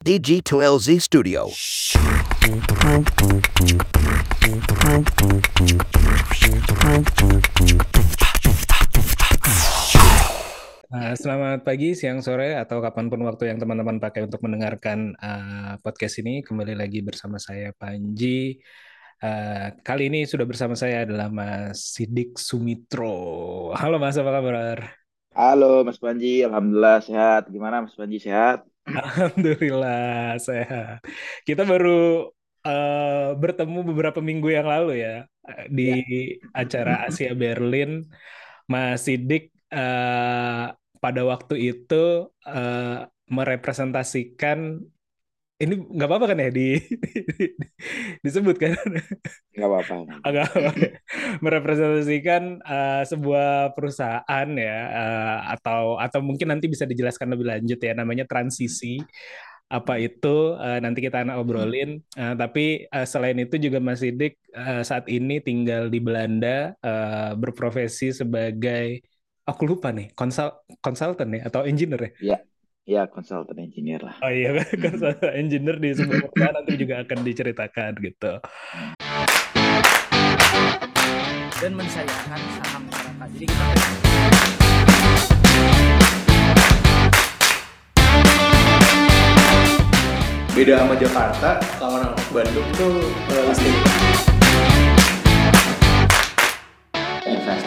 DG2LZ Studio. Uh, selamat pagi, siang, sore, atau kapan pun waktu yang teman-teman pakai untuk mendengarkan uh, podcast ini. Kembali lagi bersama saya Panji. Uh, kali ini sudah bersama saya adalah Mas Sidik Sumitro. Halo Mas, apa kabar? Halo Mas Panji, Alhamdulillah sehat. Gimana Mas Panji sehat? Alhamdulillah sehat. Kita baru uh, bertemu beberapa minggu yang lalu ya di ya. acara Asia Berlin. Mas Sidik uh, pada waktu itu uh, merepresentasikan ini nggak apa-apa kan ya? Di, di disebut kan? Nggak apa-apa agak merepresentasikan uh, sebuah perusahaan ya uh, atau atau mungkin nanti bisa dijelaskan lebih lanjut ya. Namanya transisi. Apa itu? Uh, nanti kita akan obrolin. Uh, tapi uh, selain itu juga Mas Sidik uh, saat ini tinggal di Belanda uh, berprofesi sebagai aku lupa nih konsul konsultan ya atau engineer ya? Iya, ya konsultan engineer lah. Oh iya konsultan engineer di sebuah perusahaan nanti juga akan diceritakan gitu. Dan mensayangkan saham masyarakat jadi kita beda sama Jakarta kalau orang Bandung tuh uh,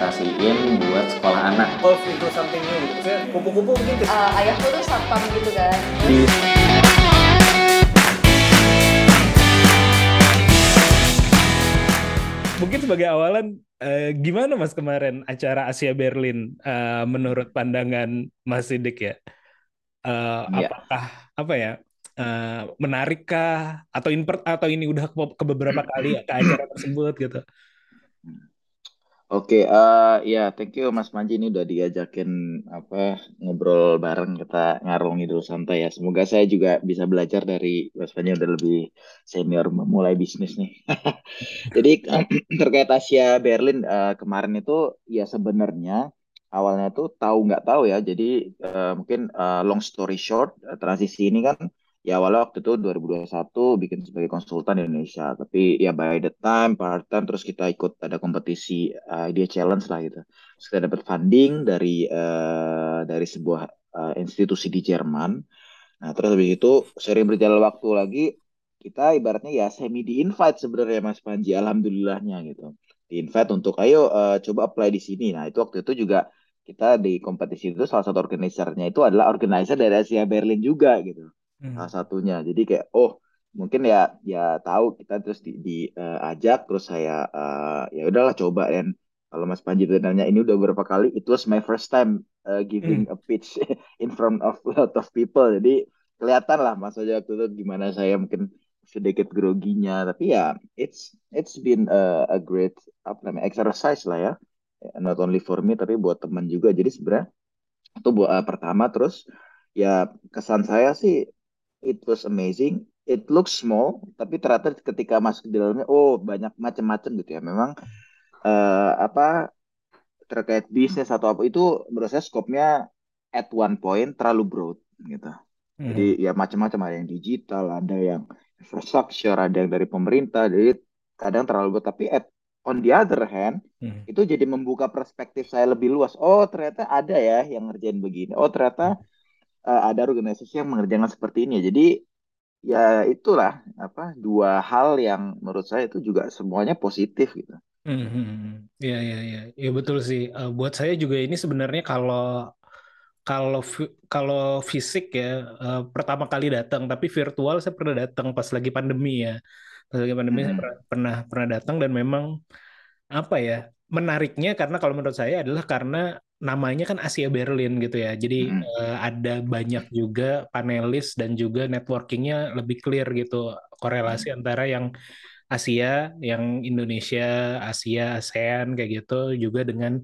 investasiin buat sekolah anak. Oh, itu something new gitu. Kupu-kupu mungkin uh, uh, ayahku tuh satpam gitu kan. Di Mungkin sebagai awalan, uh, gimana Mas kemarin acara Asia Berlin uh, menurut pandangan Mas Sidik ya? Uh, ya. Apakah apa ya? Uh, menarikkah atau invert atau ini udah ke, ke beberapa kali ke acara tersebut gitu? Oke, uh, ya thank you Mas Manji ini udah diajakin apa ngobrol bareng kita ngarungi dulu santai ya. Semoga saya juga bisa belajar dari Mas Manji udah lebih senior memulai bisnis nih. Jadi terkait Asia Berlin uh, kemarin itu ya sebenarnya awalnya tuh tahu nggak tahu ya. Jadi uh, mungkin uh, long story short transisi ini kan ya walau waktu itu 2021 bikin sebagai konsultan di Indonesia. Tapi ya by the time part time terus kita ikut ada kompetisi uh, idea challenge lah gitu. Terus kita dapat funding dari uh, dari sebuah uh, institusi di Jerman. Nah terus habis itu sering berjalan waktu lagi kita ibaratnya ya semi di invite sebenarnya Mas Panji alhamdulillahnya gitu. Di invite untuk ayo uh, coba apply di sini. Nah itu waktu itu juga kita di kompetisi itu salah satu organisernya itu adalah organizer dari Asia Berlin juga gitu hmm. salah satunya. Jadi kayak oh mungkin ya ya tahu kita terus di, di uh, ajak terus saya uh, ya udahlah coba. Dan kalau Mas Panji nanya ini udah beberapa kali? It was my first time uh, giving hmm. a pitch in front of a lot of people. Jadi kelihatan lah Mas aja waktu itu gimana saya mungkin sedikit groginya. Tapi ya it's it's been a, a great apa namanya exercise lah ya. Not only for me tapi buat teman juga. Jadi sebenarnya itu buat uh, pertama. Terus ya kesan saya sih it was amazing. It looks small, tapi ternyata ketika masuk di dalamnya, oh banyak macam-macam gitu ya. Memang uh, apa terkait bisnis atau apa itu menurut saya skopnya at one point terlalu broad gitu. Hmm. Jadi ya macam-macam ada yang digital, ada yang infrastructure, ada yang dari pemerintah. Jadi kadang terlalu broad. Tapi at on the other hand, hmm. itu jadi membuka perspektif saya lebih luas. Oh ternyata ada ya yang ngerjain begini. Oh ternyata hmm uh, ada organisasi yang mengerjakan seperti ini. Jadi ya itulah apa dua hal yang menurut saya itu juga semuanya positif gitu. Hmm, ya ya ya, ya betul sih. Uh, buat saya juga ini sebenarnya kalau kalau kalau fisik ya uh, pertama kali datang, tapi virtual saya pernah datang pas lagi pandemi ya. Pas lagi pandemi hmm. saya pernah pernah, pernah datang dan memang apa ya menariknya karena kalau menurut saya adalah karena namanya kan Asia Berlin gitu ya. Jadi hmm. uh, ada banyak juga panelis dan juga networkingnya lebih clear gitu korelasi hmm. antara yang Asia, yang Indonesia, Asia, ASEAN kayak gitu juga dengan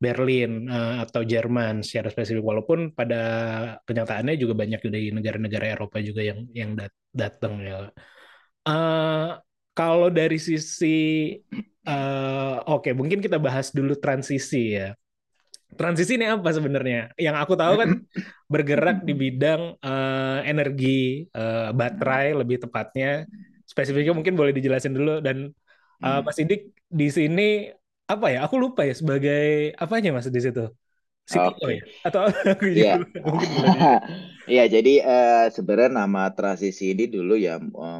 Berlin uh, atau Jerman secara spesifik. Walaupun pada kenyataannya juga banyak dari negara-negara Eropa juga yang yang dat datang ya. Uh, kalau dari sisi uh, oke okay, mungkin kita bahas dulu transisi ya transisi ini apa sebenarnya? Yang aku tahu kan bergerak di bidang eh, energi eh, baterai lebih tepatnya. Spesifiknya mungkin boleh dijelasin dulu dan Hmm. Mas Idik di sini apa ya? Aku lupa ya sebagai apanya Mas di situ? CTO Oke. ya? Atau aku juga Iya. Iya, jadi eh, sebenarnya nama transisi ini dulu ya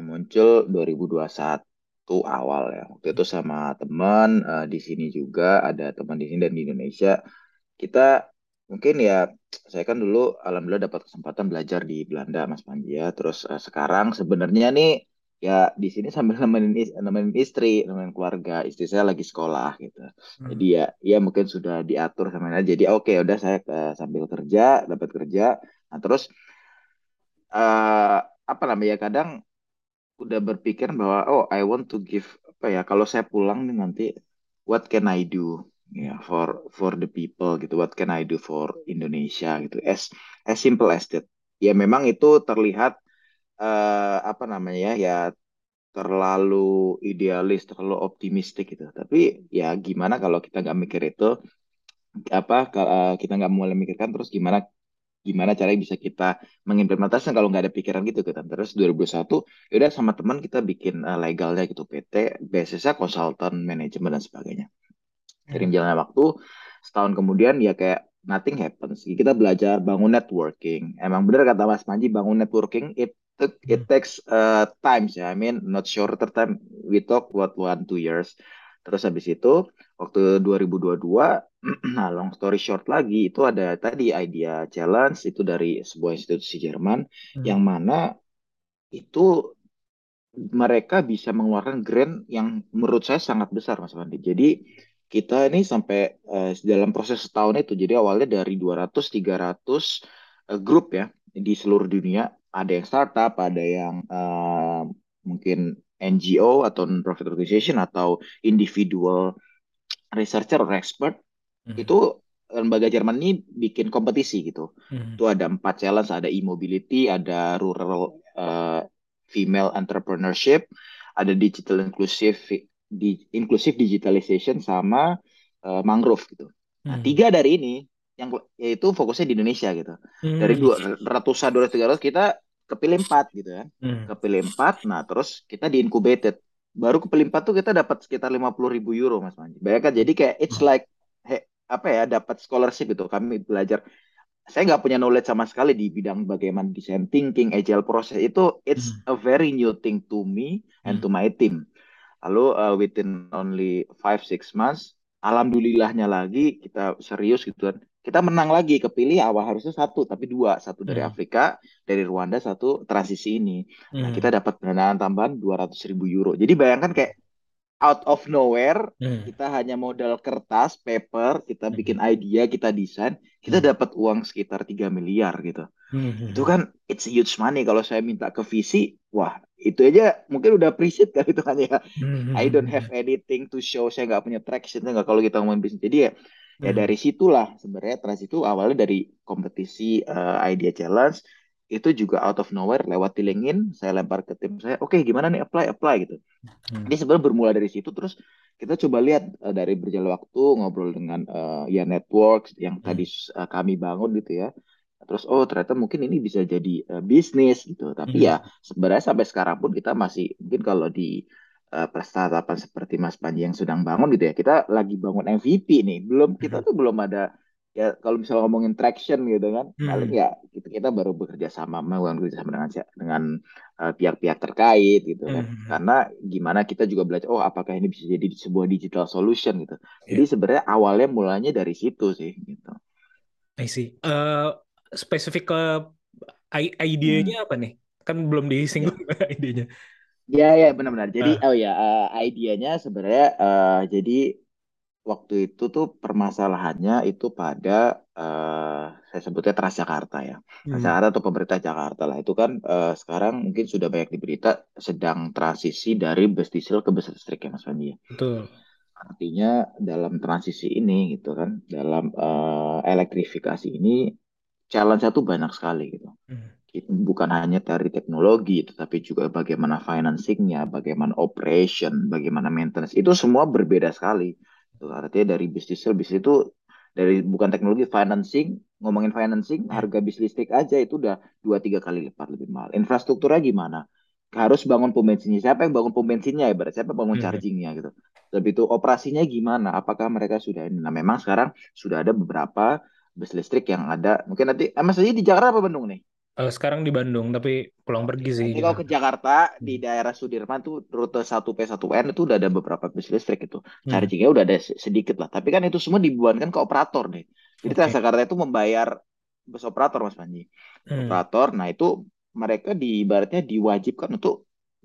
muncul 2021 awal ya. Waktu itu sama teman eh, di sini juga ada teman di sini dan di Indonesia. Kita mungkin ya saya kan dulu alhamdulillah dapat kesempatan belajar di Belanda Mas Panji ya. Terus eh, sekarang sebenarnya nih ya di sini sambil nemenin, is- nemenin istri, nemenin keluarga. Istri saya lagi sekolah gitu. Jadi Hmm. ya, ya mungkin sudah diatur sama aja. Jadi oke, udah saya eh, sambil kerja, dapat kerja. Nah terus eh apa namanya? Kadang udah berpikir bahwa oh I want to give apa ya? Kalau saya pulang nih nanti, what can I do ya for for the people gitu? What can I do for Indonesia gitu? As as simple as that. Ya memang itu terlihat eh apa namanya ya terlalu idealis, terlalu optimistik gitu. Tapi ya gimana kalau kita nggak mikir itu? apa eh, kita nggak mulai memikirkan terus gimana gimana caranya bisa kita mengimplementasikan kalau nggak ada pikiran gitu kan terus 2021 yaudah sama teman kita bikin eh, legalnya gitu PT BSSA konsultan manajemen dan sebagainya sering jalannya waktu setahun kemudian ya kayak nothing happens. Kita belajar bangun networking. Emang bener kata Mas Panji bangun networking it it takes uh, times ya. I mean not shorter time. We talk what one two years. Terus habis itu waktu 2022 nah long story short lagi itu ada tadi idea challenge itu dari sebuah institusi Jerman Hmm. yang mana itu mereka bisa mengeluarkan grant yang menurut saya sangat besar Mas Fandi. Jadi kita ini sampai eh, dalam proses setahun itu. Jadi awalnya dari 200 300 eh, grup ya di seluruh dunia. Ada yang startup ada yang eh, mungkin NGO atau non-profit organization atau individual researcher or expert. Hmm. itu lembaga Jerman ini bikin kompetisi gitu. Hmm. itu ada empat challenge, ada e-mobility, ada rural uh, female entrepreneurship, ada digital inclusive, di inclusive digitalization sama uh, mangrove gitu. Nah, Hmm. tiga dari ini yang yaitu fokusnya di Indonesia gitu. Dari Hmm. dua ratusan, dua ratus, tiga ratus kita kepilih empat gitu kan. Hmm. Kepilih empat, nah terus kita di incubated. Baru kepilih empat tuh kita dapat sekitar 50 ribu euro mas Manji. Bayangkan jadi kayak it's like he- apa ya dapat scholarship gitu. Kami belajar saya nggak punya knowledge sama sekali di bidang bagaimana design thinking, agile process itu it's a very new thing to me and to my team. Lalu uh, within only 5-6 months, alhamdulillahnya lagi kita serius gitu kan. Kita menang lagi, kepilih awal harusnya satu, tapi dua. Satu dari Hmm. Afrika, dari Rwanda, satu transisi ini. Nah, Hmm. kita dapat pendanaan tambahan 200 ribu euro. Jadi bayangkan kayak out of nowhere, Hmm. kita hanya modal kertas, paper, kita bikin idea, kita desain, kita Hmm. dapat uang sekitar 3 miliar gitu. Hmm. Itu kan it's huge money kalau saya minta ke VC, wah itu aja mungkin udah appreciate kan itu kan ya. Hmm. I don't have anything to show, saya nggak punya traction, nggak kalau kita ngomongin bisnis. Jadi ya, ya Hmm. dari situlah sebenarnya trans itu awalnya dari kompetisi eh, idea challenge, itu juga out of nowhere lewat tilingin, saya lempar ke tim saya, oke gimana nih apply apply gitu. Hmm. Jadi sebenarnya bermula dari situ terus kita coba lihat eh, dari berjalan waktu ngobrol dengan eh, ya network yang Hmm. tadi eh, kami bangun gitu ya. Terus oh ternyata mungkin ini bisa jadi eh, bisnis gitu. Tapi Hmm. ya sebenarnya sampai sekarang pun kita masih mungkin kalau di eh, startupan seperti Mas Panji yang sedang bangun gitu ya. Kita lagi bangun MVP nih. Belum kita Hmm. tuh belum ada ya kalau misalnya ngomongin traction gitu kan. Paling Hmm. ya kita, kita baru bekerja sama melakukan kerja sama dengan dengan eh, pihak-pihak terkait gitu kan. Hmm. Karena gimana kita juga belajar, oh apakah ini bisa jadi sebuah digital solution gitu. Iya. Jadi sebenarnya awalnya mulanya dari situ sih gitu. I see. Eh, spesifik ke idenya apa nih? Kan belum disinggung idenya. Ya ya benar-benar. Jadi Ah. oh ya eh, idenya sebenarnya eh, jadi waktu itu tuh permasalahannya itu pada eh, saya sebutnya Transjakarta ya. Hmm. Transjakarta atau pemerintah Jakarta lah itu kan eh, sekarang mungkin sudah banyak di berita sedang transisi dari bus diesel ke bus listrik ya Mas Fandi. ya. Betul. Artinya dalam transisi ini gitu kan, dalam eh, elektrifikasi ini challenge-nya tuh banyak sekali gitu. Hmm. Bukan hanya dari teknologi, tetapi juga bagaimana financingnya, bagaimana operation, bagaimana maintenance. Itu semua berbeda sekali. Itu artinya dari bisnis bisnis itu dari bukan teknologi financing ngomongin financing harga bis listrik aja itu udah dua tiga kali lipat lebih mahal infrastrukturnya gimana harus bangun pom bensinnya siapa yang bangun pom bensinnya ya berarti siapa bangun Hmm. chargingnya gitu lebih itu operasinya gimana apakah mereka sudah ini nah memang sekarang sudah ada beberapa bus listrik yang ada mungkin nanti eh, mas di Jakarta apa Bandung nih Eh, sekarang di Bandung tapi pulang pergi sih Nanti kalau ke Jakarta di Hmm. daerah Sudirman tuh rute 1P 1N itu udah ada beberapa bus listrik itu. Hmm. Chargingnya udah ada se- sedikit lah. Tapi kan itu semua dibebankan ke operator nih. Jadi Oke. Transjakarta itu membayar bus operator Mas Panji. Hmm. Operator, nah itu mereka di ibaratnya diwajibkan untuk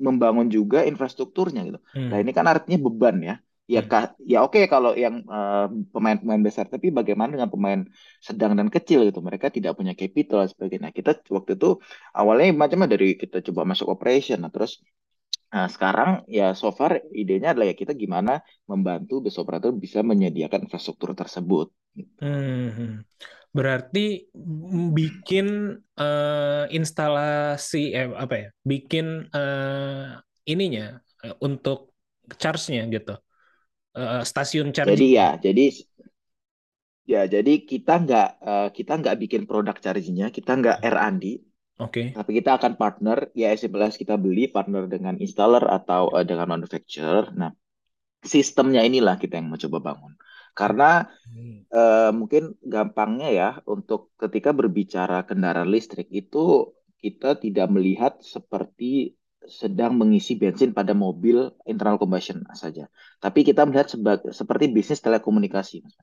membangun juga infrastrukturnya gitu. Hmm. Nah ini kan artinya beban ya. Ya, ya oke kalau yang eh, pemain-pemain besar, tapi bagaimana dengan pemain sedang dan kecil gitu? Mereka tidak punya capital dan sebagainya. Nah, kita waktu itu awalnya macamnya dari kita coba masuk operation, nah terus Nah, sekarang ya so far idenya adalah ya kita gimana membantu bus operator bisa menyediakan infrastruktur tersebut. Hmm. Berarti bikin eh, instalasi eh, apa ya? Bikin eh, ininya untuk charge-nya gitu. Eh, stasiun Jadi charging. ya, jadi ya jadi kita nggak eh, kita nggak bikin produk chargingnya, kita nggak R&D, Oke. tapi kita akan partner ya as simple as kita beli partner dengan installer atau eh, dengan manufacturer. Nah, sistemnya inilah kita yang mau coba bangun. Karena Hmm. eh, mungkin gampangnya ya untuk ketika berbicara kendaraan listrik itu kita tidak melihat seperti sedang mengisi bensin pada mobil internal combustion saja. Tapi kita melihat sebagai seperti bisnis telekomunikasi, Mas.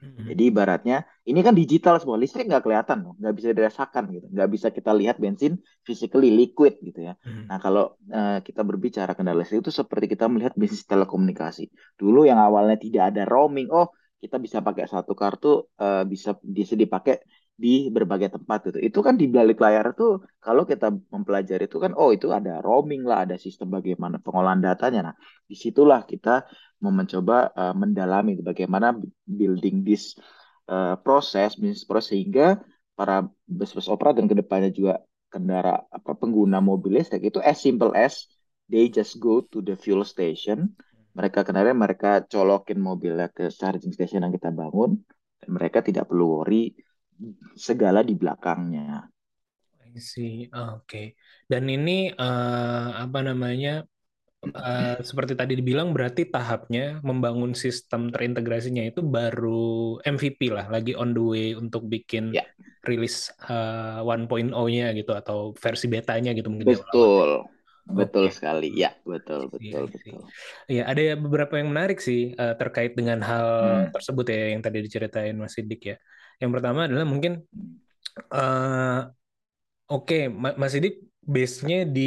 Hmm. Jadi ibaratnya ini kan digital semua, listrik nggak kelihatan, nggak bisa dirasakan gitu, nggak bisa kita lihat bensin physically liquid gitu ya. Hmm. Nah, kalau eh, kita berbicara kendaraan listrik itu seperti kita melihat bisnis telekomunikasi. Dulu yang awalnya tidak ada roaming, oh kita bisa pakai satu kartu, eh, bisa bisa dipakai di berbagai tempat gitu. Itu kan di balik layar tuh kalau kita mempelajari itu kan, oh itu ada roaming lah, ada sistem bagaimana pengolahan datanya. Nah, di situlah kita mau mencoba eh, mendalami bagaimana building this eh, proses, bisnis proses sehingga para bus-bus operator dan ke depannya juga kendara apa pengguna mobil listrik itu as simple as they just go to the fuel station mereka kendaraan mereka colokin mobilnya ke charging station yang kita bangun dan mereka tidak perlu worry segala di belakangnya I see. Oke. Dan ini eh, apa namanya? eh, seperti tadi dibilang berarti tahapnya membangun sistem terintegrasinya itu baru MVP lah, lagi on the way untuk bikin Ya. rilis eh, 1.0-nya gitu atau versi betanya gitu mungkin awal-awal. betul betul Oke. sekali ya betul betul betul Iya, ada ya beberapa yang menarik sih eh, terkait dengan hal Hmm. tersebut ya yang tadi diceritain Mas Sidik ya. Yang pertama adalah mungkin eh, oke Ma- Mas Sidik base-nya di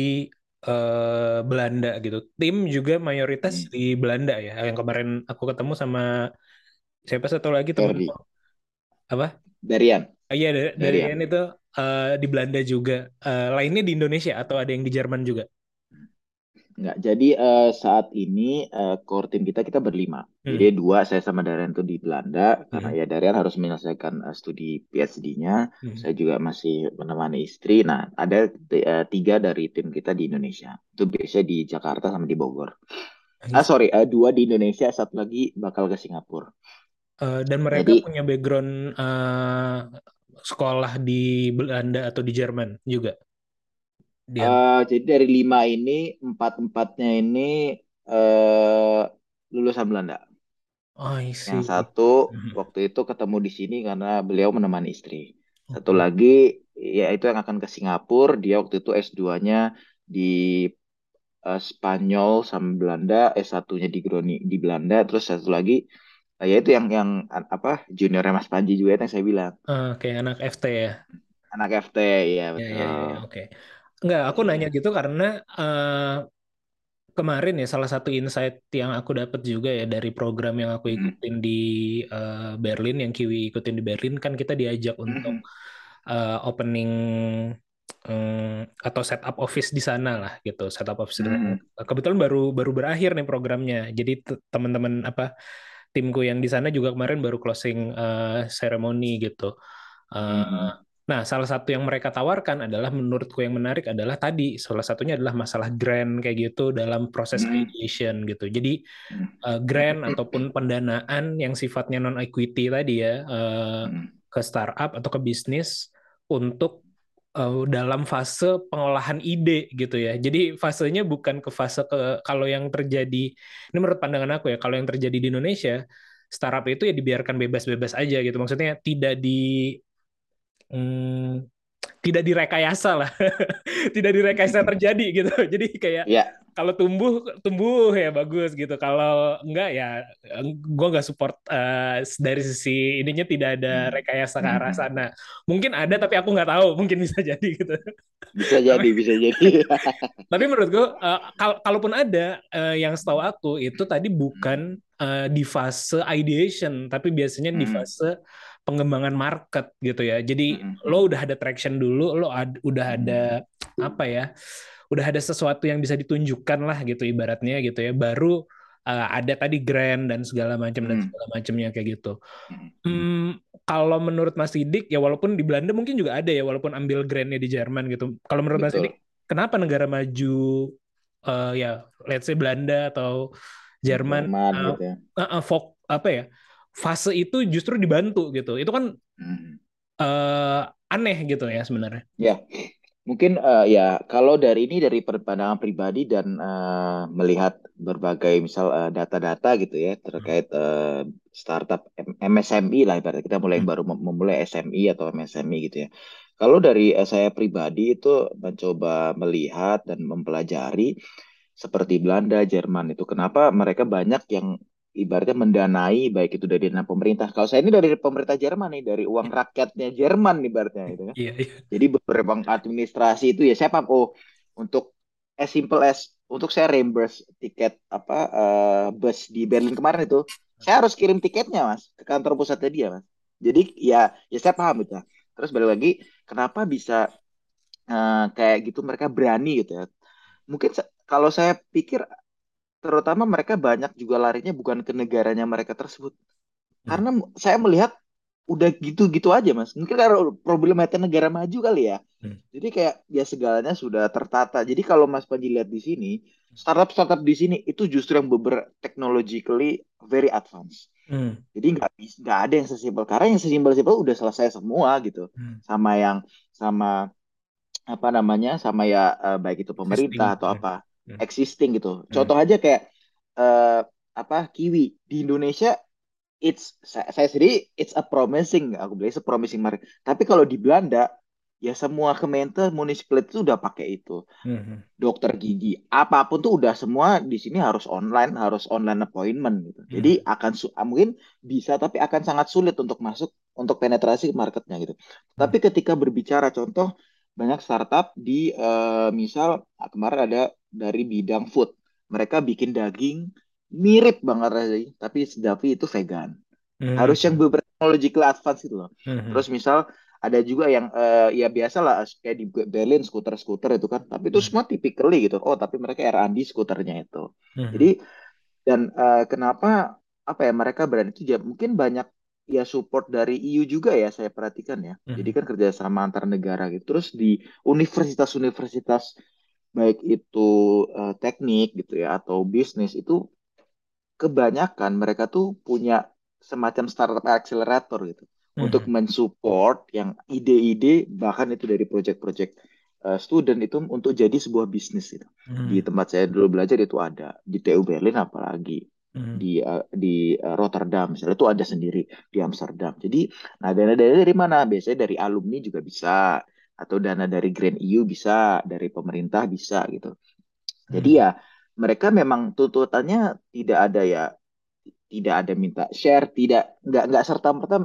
eh, Belanda gitu. Tim juga mayoritas Hmm. di Belanda ya. Yang kemarin aku ketemu sama siapa satu lagi teman apa? Darian Ah, Iya dari dari Darian Rian itu eh, di Belanda juga. Eh, lainnya di Indonesia atau ada yang di Jerman juga? Enggak, jadi eh, saat ini eh, core tim kita kita berlima. Hmm. Jadi dua saya sama Darian itu di Belanda karena Hmm. ya Darian harus menyelesaikan eh, studi PhD-nya. Hmm. Saya juga masih menemani istri. Nah, ada tiga dari tim kita di Indonesia. Itu biasanya di Jakarta sama di Bogor. I Ah sorry, eh, dua di Indonesia, satu lagi bakal ke Singapura. Eh, dan mereka Jadi punya background eh, sekolah di Belanda atau di Jerman juga. Dian. eh, jadi dari lima ini empat empatnya ini eh, lulusan Belanda. Oh, I see. Yang satu Mhm. waktu itu ketemu di sini karena beliau menemani istri. Satu Oke. lagi ya itu yang akan ke Singapura. Dia waktu itu S2-nya di eh, Spanyol sama Belanda, S1-nya di Groni di Belanda, terus satu lagi eh, ya itu yang yang a- apa juniornya Mas Panji juga itu yang saya bilang Ah, Oke, anak FT ya. anak FT Ya, ya ya, ya, betul. ya, oke. Enggak, aku Iya. nanya gitu karena eh, kemarin ya salah satu insight yang aku dapat juga ya dari program yang aku Mhm. ikutin di eh, Berlin, yang Kiwi ikutin di Berlin, kan kita diajak untuk Mhm. eh, opening eh, atau setup office di sana lah gitu, setup office. sana. Mhm. Kebetulan baru baru berakhir nih programnya, jadi teman-teman apa timku yang di sana juga kemarin baru closing eh, ceremony gitu. Eh, Mhm. Nah, salah satu yang mereka tawarkan adalah menurutku yang menarik adalah tadi salah satunya adalah masalah grant kayak gitu dalam proses Hmm. ideation gitu. Jadi Hmm. eh, grant ataupun pendanaan yang sifatnya non equity tadi ya Hmm. ke startup atau ke bisnis untuk eh, dalam fase pengolahan ide gitu ya. Jadi fasenya bukan ke fase ke kalau yang terjadi ini menurut pandangan aku ya, kalau yang terjadi di Indonesia startup itu ya dibiarkan bebas-bebas aja gitu. Maksudnya tidak di hmm, tidak direkayasa lah, tidak direkayasa terjadi gitu. Jadi kayak Ya, kalau tumbuh tumbuh ya bagus gitu. Kalau enggak ya gue nggak support eh, dari sisi ininya tidak ada Hmm. rekayasa ke arah Hmm. sana. Mungkin ada tapi aku nggak tahu. Mungkin bisa jadi gitu. bisa jadi, bisa jadi. Tapi menurut gue, eh, kal- kalaupun ada, eh, yang setahu aku itu tadi bukan eh, di fase ideation, tapi biasanya di Hmm. Pengembangan market gitu ya. Jadi Hmm. lo udah ada traction dulu, lo ad- udah ada apa ya, udah ada sesuatu yang bisa ditunjukkan lah gitu ibaratnya gitu ya. Baru eh, ada tadi grant dan segala macam dan Hmm. segala macamnya kayak gitu. Hmm. Kalau menurut Mas Sidik ya walaupun di Belanda mungkin juga ada ya walaupun ambil grantnya di Jerman gitu. Kalau menurut Mas Betul. Sidik kenapa negara maju eh, ya let's say Belanda atau Jerman Jerman eh, gitu ya. eh, fok- apa ya fase itu justru dibantu gitu. Itu kan Hmm. eh, aneh gitu ya sebenarnya. Ya, mungkin eh, ya kalau dari ini dari pandangan pribadi dan eh, melihat berbagai misal data-data gitu ya terkait eh, startup M- MSMI lah ibaratnya kita mulai Hmm. baru mem- memulai SMI atau MSMI gitu ya. Kalau dari saya pribadi itu mencoba melihat dan mempelajari seperti Belanda, Jerman itu kenapa mereka banyak yang ibaratnya mendanai baik itu dari dana pemerintah. Kalau saya ini dari pemerintah Jerman nih, dari uang rakyatnya Jerman ibaratnya gitu kan. Iya, iya. Jadi beberapa administrasi itu ya saya paham oh untuk as simple as untuk saya reimburse tiket apa eh, bus di Berlin kemarin itu saya harus kirim tiketnya mas ke kantor pusatnya dia mas. Jadi ya ya saya paham itu. Terus balik lagi kenapa bisa eh, kayak gitu mereka berani gitu ya. Mungkin kalau saya pikir terutama mereka banyak juga larinya bukan ke negaranya mereka tersebut. Karena m- saya melihat udah gitu-gitu aja mas. Mungkin karena problematika negara maju kali ya. Hmm. Jadi kayak ya segalanya sudah tertata. Jadi kalau Mas Panji lihat di sini, startup-startup di sini itu justru yang beber technologically very advanced. Hmm. Jadi nggak nggak ada yang sesimpel karena yang sesimpel-simpel udah selesai semua gitu. Hmm. Sama yang sama apa namanya sama ya eh, baik itu pemerintah atau ya. apa Hmm. existing gitu. Contoh aja kayak eh, apa Kiwi di Indonesia it's saya, saya sendiri it's a promising aku bilang it's a promising market. Tapi kalau di Belanda ya semua Gemeente municipality itu udah pakai itu. Hmm. Dokter gigi apa pun tuh udah semua di sini harus online, harus online appointment gitu. Jadi akan mungkin bisa tapi akan sangat sulit untuk masuk untuk penetrasi ke marketnya gitu. Tapi ketika berbicara contoh banyak startup di eh, misal kemarin ada dari bidang food. Mereka bikin daging mirip banget rasanya, tapi tapi itu vegan. Hmm. Harus yang beberapa technological advance itu loh. Hmm. Terus misal ada juga yang eh, ya biasa lah kayak di Berlin skuter-skuter itu kan, tapi itu Hmm. semua typically gitu. Oh, tapi mereka R&D skuternya itu. Hmm. Jadi dan eh, kenapa apa ya mereka berani itu ya mungkin banyak ya support dari EU juga ya saya perhatikan ya. Mhm. Jadi kan kerjasama antar negara gitu. Terus di universitas-universitas baik itu eh, teknik gitu ya atau bisnis itu kebanyakan mereka tuh punya semacam startup accelerator gitu Mhm. untuk mensupport yang ide-ide bahkan itu dari project-project eh, student itu untuk jadi sebuah bisnis gitu. Hmm. Di tempat saya dulu belajar itu ada di TU Berlin apalagi Hmm. di eh, di eh, Rotterdam misalnya itu ada sendiri di Amsterdam. Jadi nah dana-dana dari mana? Biasanya dari alumni juga bisa atau dana dari Grant EU bisa, dari pemerintah bisa gitu. Jadi Hmm. ya mereka memang tuntutannya tidak ada ya tidak ada minta share, tidak nggak nggak serta merta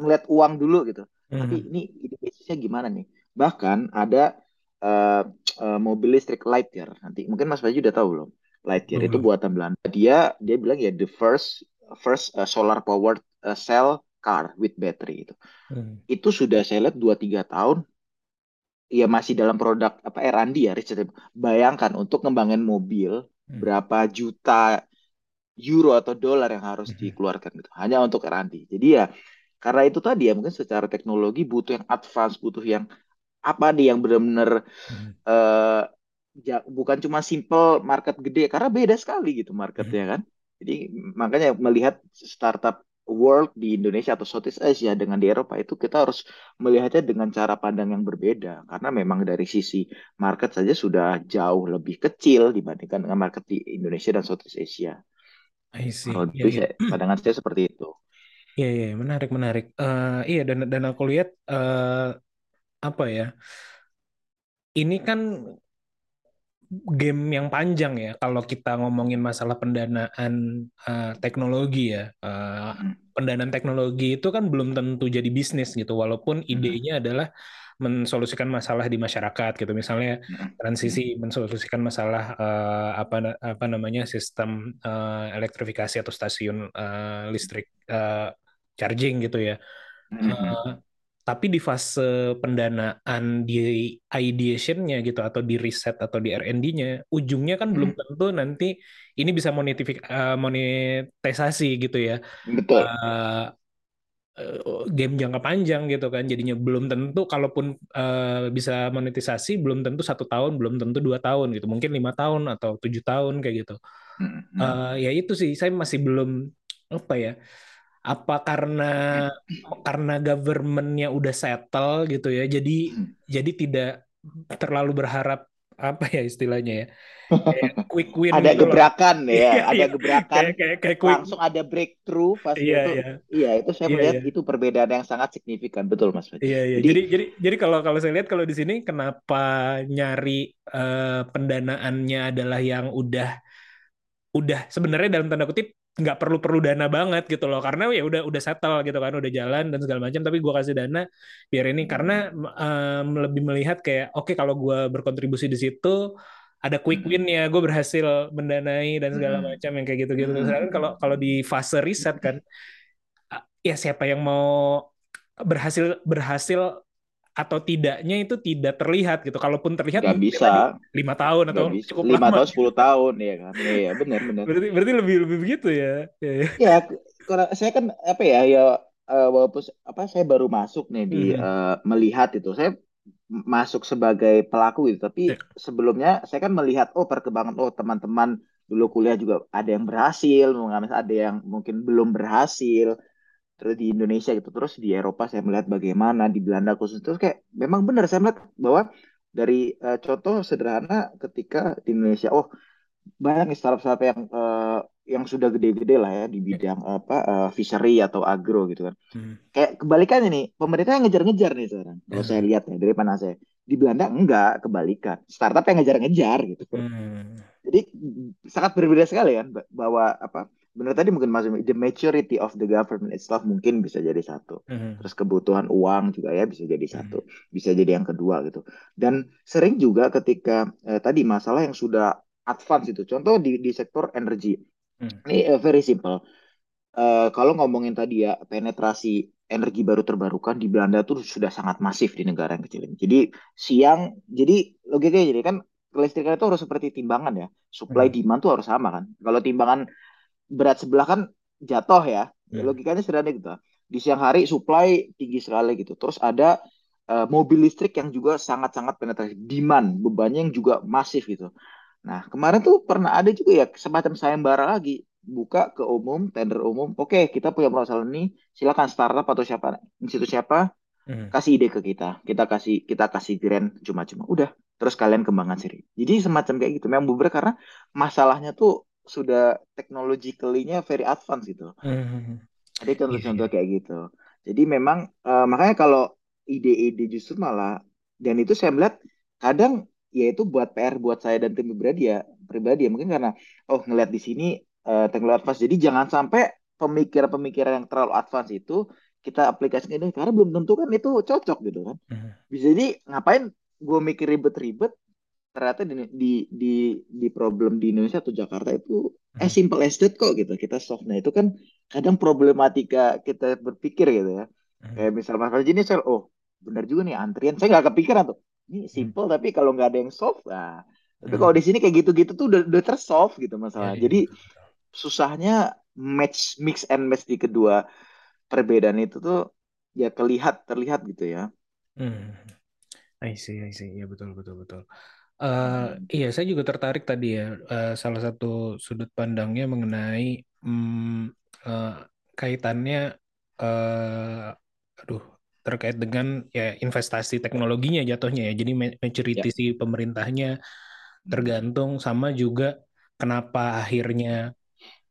melihat uang dulu gitu. Tapi Hmm. ini ide bisnisnya gimana nih? Bahkan ada eh, eh, mobil listrik Lightyear. Nanti mungkin Mas Bayu udah tahu belum? Lightyear itu Belum. buatan Belanda. Dia dia bilang ya the first first uh, solar powered uh, cell car with battery itu. Hmm. Itu sudah saya lihat 2 3 tahun ya masih dalam produk apa R&D ya research. Bayangkan untuk ngembangin mobil Hmm. berapa juta euro atau dolar yang harus Mhm. dikeluarkan gitu hanya untuk R&D. Jadi ya Karena itu tadi ya mungkin secara teknologi butuh yang advance, butuh yang apa nih yang benar-benar Hmm. eh ja- bukan cuma simple market gede karena beda sekali gitu Hmm. marketnya kan. Jadi makanya melihat startup world di Indonesia atau Southeast Asia dengan di Eropa itu kita harus melihatnya dengan cara pandang yang berbeda karena memang dari sisi market saja sudah jauh lebih kecil dibandingkan dengan market di Indonesia dan Southeast Asia. I see. Kalau itu iya. saya, pandangan saya seperti itu. Iya, iya, menarik, menarik. Eh, iya, dan dan aku lihat eh, apa ya? Ini kan game yang panjang ya. Kalau kita ngomongin masalah pendanaan eh, teknologi ya, Eh, Mm, pendanaan teknologi itu kan belum tentu jadi bisnis gitu. Walaupun mm, idenya adalah mensolusikan masalah di masyarakat gitu. Misalnya mm, mm, transisi mensolusikan masalah eh, apa apa namanya sistem eh, elektrifikasi atau stasiun eh, listrik eh, charging gitu ya. Eh, tapi di fase pendanaan di ideation-nya gitu atau di riset atau di R&D-nya, ujungnya kan belum mm. tentu nanti ini bisa monetifik- eh, monetisasi gitu ya. Betul. Eh, game jangka panjang gitu kan jadinya belum tentu kalaupun eh, bisa monetisasi belum tentu satu tahun belum tentu dua tahun gitu mungkin lima tahun atau tujuh tahun kayak gitu Mm, mm. Eh, ya itu sih saya masih belum apa ya apa karena karena governmentnya udah settle gitu ya jadi Mm. jadi tidak terlalu berharap apa ya istilahnya ya kayak quick win Ada gitu loh gebrakan ya, iya ada iya gebrakan kayak kayak kayak quick langsung ada breakthrough pasti iya itu iya iya itu saya iya melihat iya itu perbedaan yang sangat signifikan betul Mas Fadli. Iya iya. Jadi Jadi jadi jadi kalau kalau saya lihat kalau di sini kenapa nyari eh, pendanaannya adalah yang udah udah sebenarnya dalam tanda kutip nggak perlu perlu dana banget gitu loh. Karena ya udah udah settle gitu kan udah jalan dan segala macam. Tapi gua kasih dana biar ini. Karena em, lebih melihat kayak oke kalau gua berkontribusi di situ ada quick win ya. Gue berhasil mendanai dan segala macam yang kayak gitu-gitu. Sedangkan kalau kalau di fase riset kan ya siapa yang mau berhasil berhasil atau tidaknya itu tidak terlihat gitu. Kalaupun terlihat nggak bisa lima tahun atau bisa cukup lima tahun 10 tahun ya kan iya benar benar Berarti berarti lebih lebih begitu ya. Ya, ya. ya karena saya kan apa ya ya eh, walaupun apa saya baru masuk nih di Mhm. eh, melihat itu saya masuk sebagai pelaku gitu tapi Ya. sebelumnya saya kan melihat oh perkembangan oh teman-teman dulu kuliah juga ada yang berhasil mengalami ada yang mungkin belum berhasil terus di Indonesia gitu. Terus di Eropa saya melihat bagaimana di Belanda khusus. Terus kayak memang benar saya melihat bahwa dari eh, contoh sederhana ketika di Indonesia oh banyak nih startup-startup yang eh, yang sudah gede-gede lah ya di bidang apa eh, fishery atau agro gitu kan. Hmm. kayak kebalikannya nih pemerintah yang ngejar-ngejar nih sekarang. Kalau saya Ya. lihat ya dari mana saya. Di Belanda enggak kebalikan. Startup yang ngejar-ngejar gitu Hmm. jadi sangat berbeda sekali kan ba- bahwa apa benar tadi mungkin masuk the maturity of the government itself mungkin bisa jadi satu Hmm. terus kebutuhan uang juga ya bisa jadi Hmm. satu bisa jadi yang kedua gitu dan sering juga ketika eh, tadi masalah yang sudah advance itu contoh di di sektor energi Hmm. ini eh, very simple Eh, kalau ngomongin tadi ya penetrasi energi baru terbarukan di Belanda tuh sudah sangat masif di negara yang kecil ini. Jadi siang, jadi logikanya jadi kan kelistrikan itu harus seperti timbangan ya, supply Hmm. demand tuh harus sama kan. Kalau timbangan berat sebelah kan jatuh ya, Hmm. logikanya sederhana gitu. Di siang hari supply tinggi sekali gitu, terus ada eh, mobil listrik yang juga sangat-sangat penetrasi, demand bebannya yang juga masif gitu. Nah, kemarin tuh pernah ada juga ya semacam sayembara lagi, buka ke umum, tender umum. Oke, kita punya permasalahan ini, silakan startup atau siapa, institusi siapa, Hmm. kasih ide ke kita. Kita kasih kita kasih grant cuma-cuma. Udah, terus kalian kembangkan sendiri. Jadi semacam kayak gitu. Memang beberapa karena masalahnya tuh sudah technologically-nya very advance gitu. Hmm. Ada contoh-contoh iya. kayak gitu. Jadi memang eh, makanya kalau ide-ide justru malah dan itu saya melihat kadang ya itu buat PR buat saya dan tim pribadi ya pribadi ya mungkin karena oh ngelihat di sini eh, teknologi advance. Jadi jangan sampai pemikiran-pemikiran yang terlalu advance itu kita aplikasikan ini karena belum tentu kan itu cocok gitu kan. Hmm. Bisa jadi ngapain gue mikir ribet-ribet ternyata di, di di di problem di Indonesia atau Jakarta itu Hmm. as simple as that kok gitu kita solve nah itu kan kadang problematika kita berpikir gitu ya Hmm. kayak misal Mas ini saya oh benar juga nih antrian saya nggak kepikiran tuh ini simple tapi kalau nggak ada yang solve nah tapi Hmm. kalau di sini kayak gitu-gitu tuh udah udah tersolve gitu Iya, masalah iya, jadi betul, betul. susahnya match mix and match di kedua perbedaan itu tuh ya kelihat terlihat gitu ya. Hmm. I see, I see. Ya betul, betul, betul. Hmm. iya, saya juga tertarik tadi ya. eh, salah satu sudut pandangnya mengenai hmm, eh, kaitannya, eh, aduh, terkait dengan ya investasi teknologinya jatuhnya ya. Jadi ma- maturity Ya. si pemerintahnya Hmm. tergantung sama juga kenapa akhirnya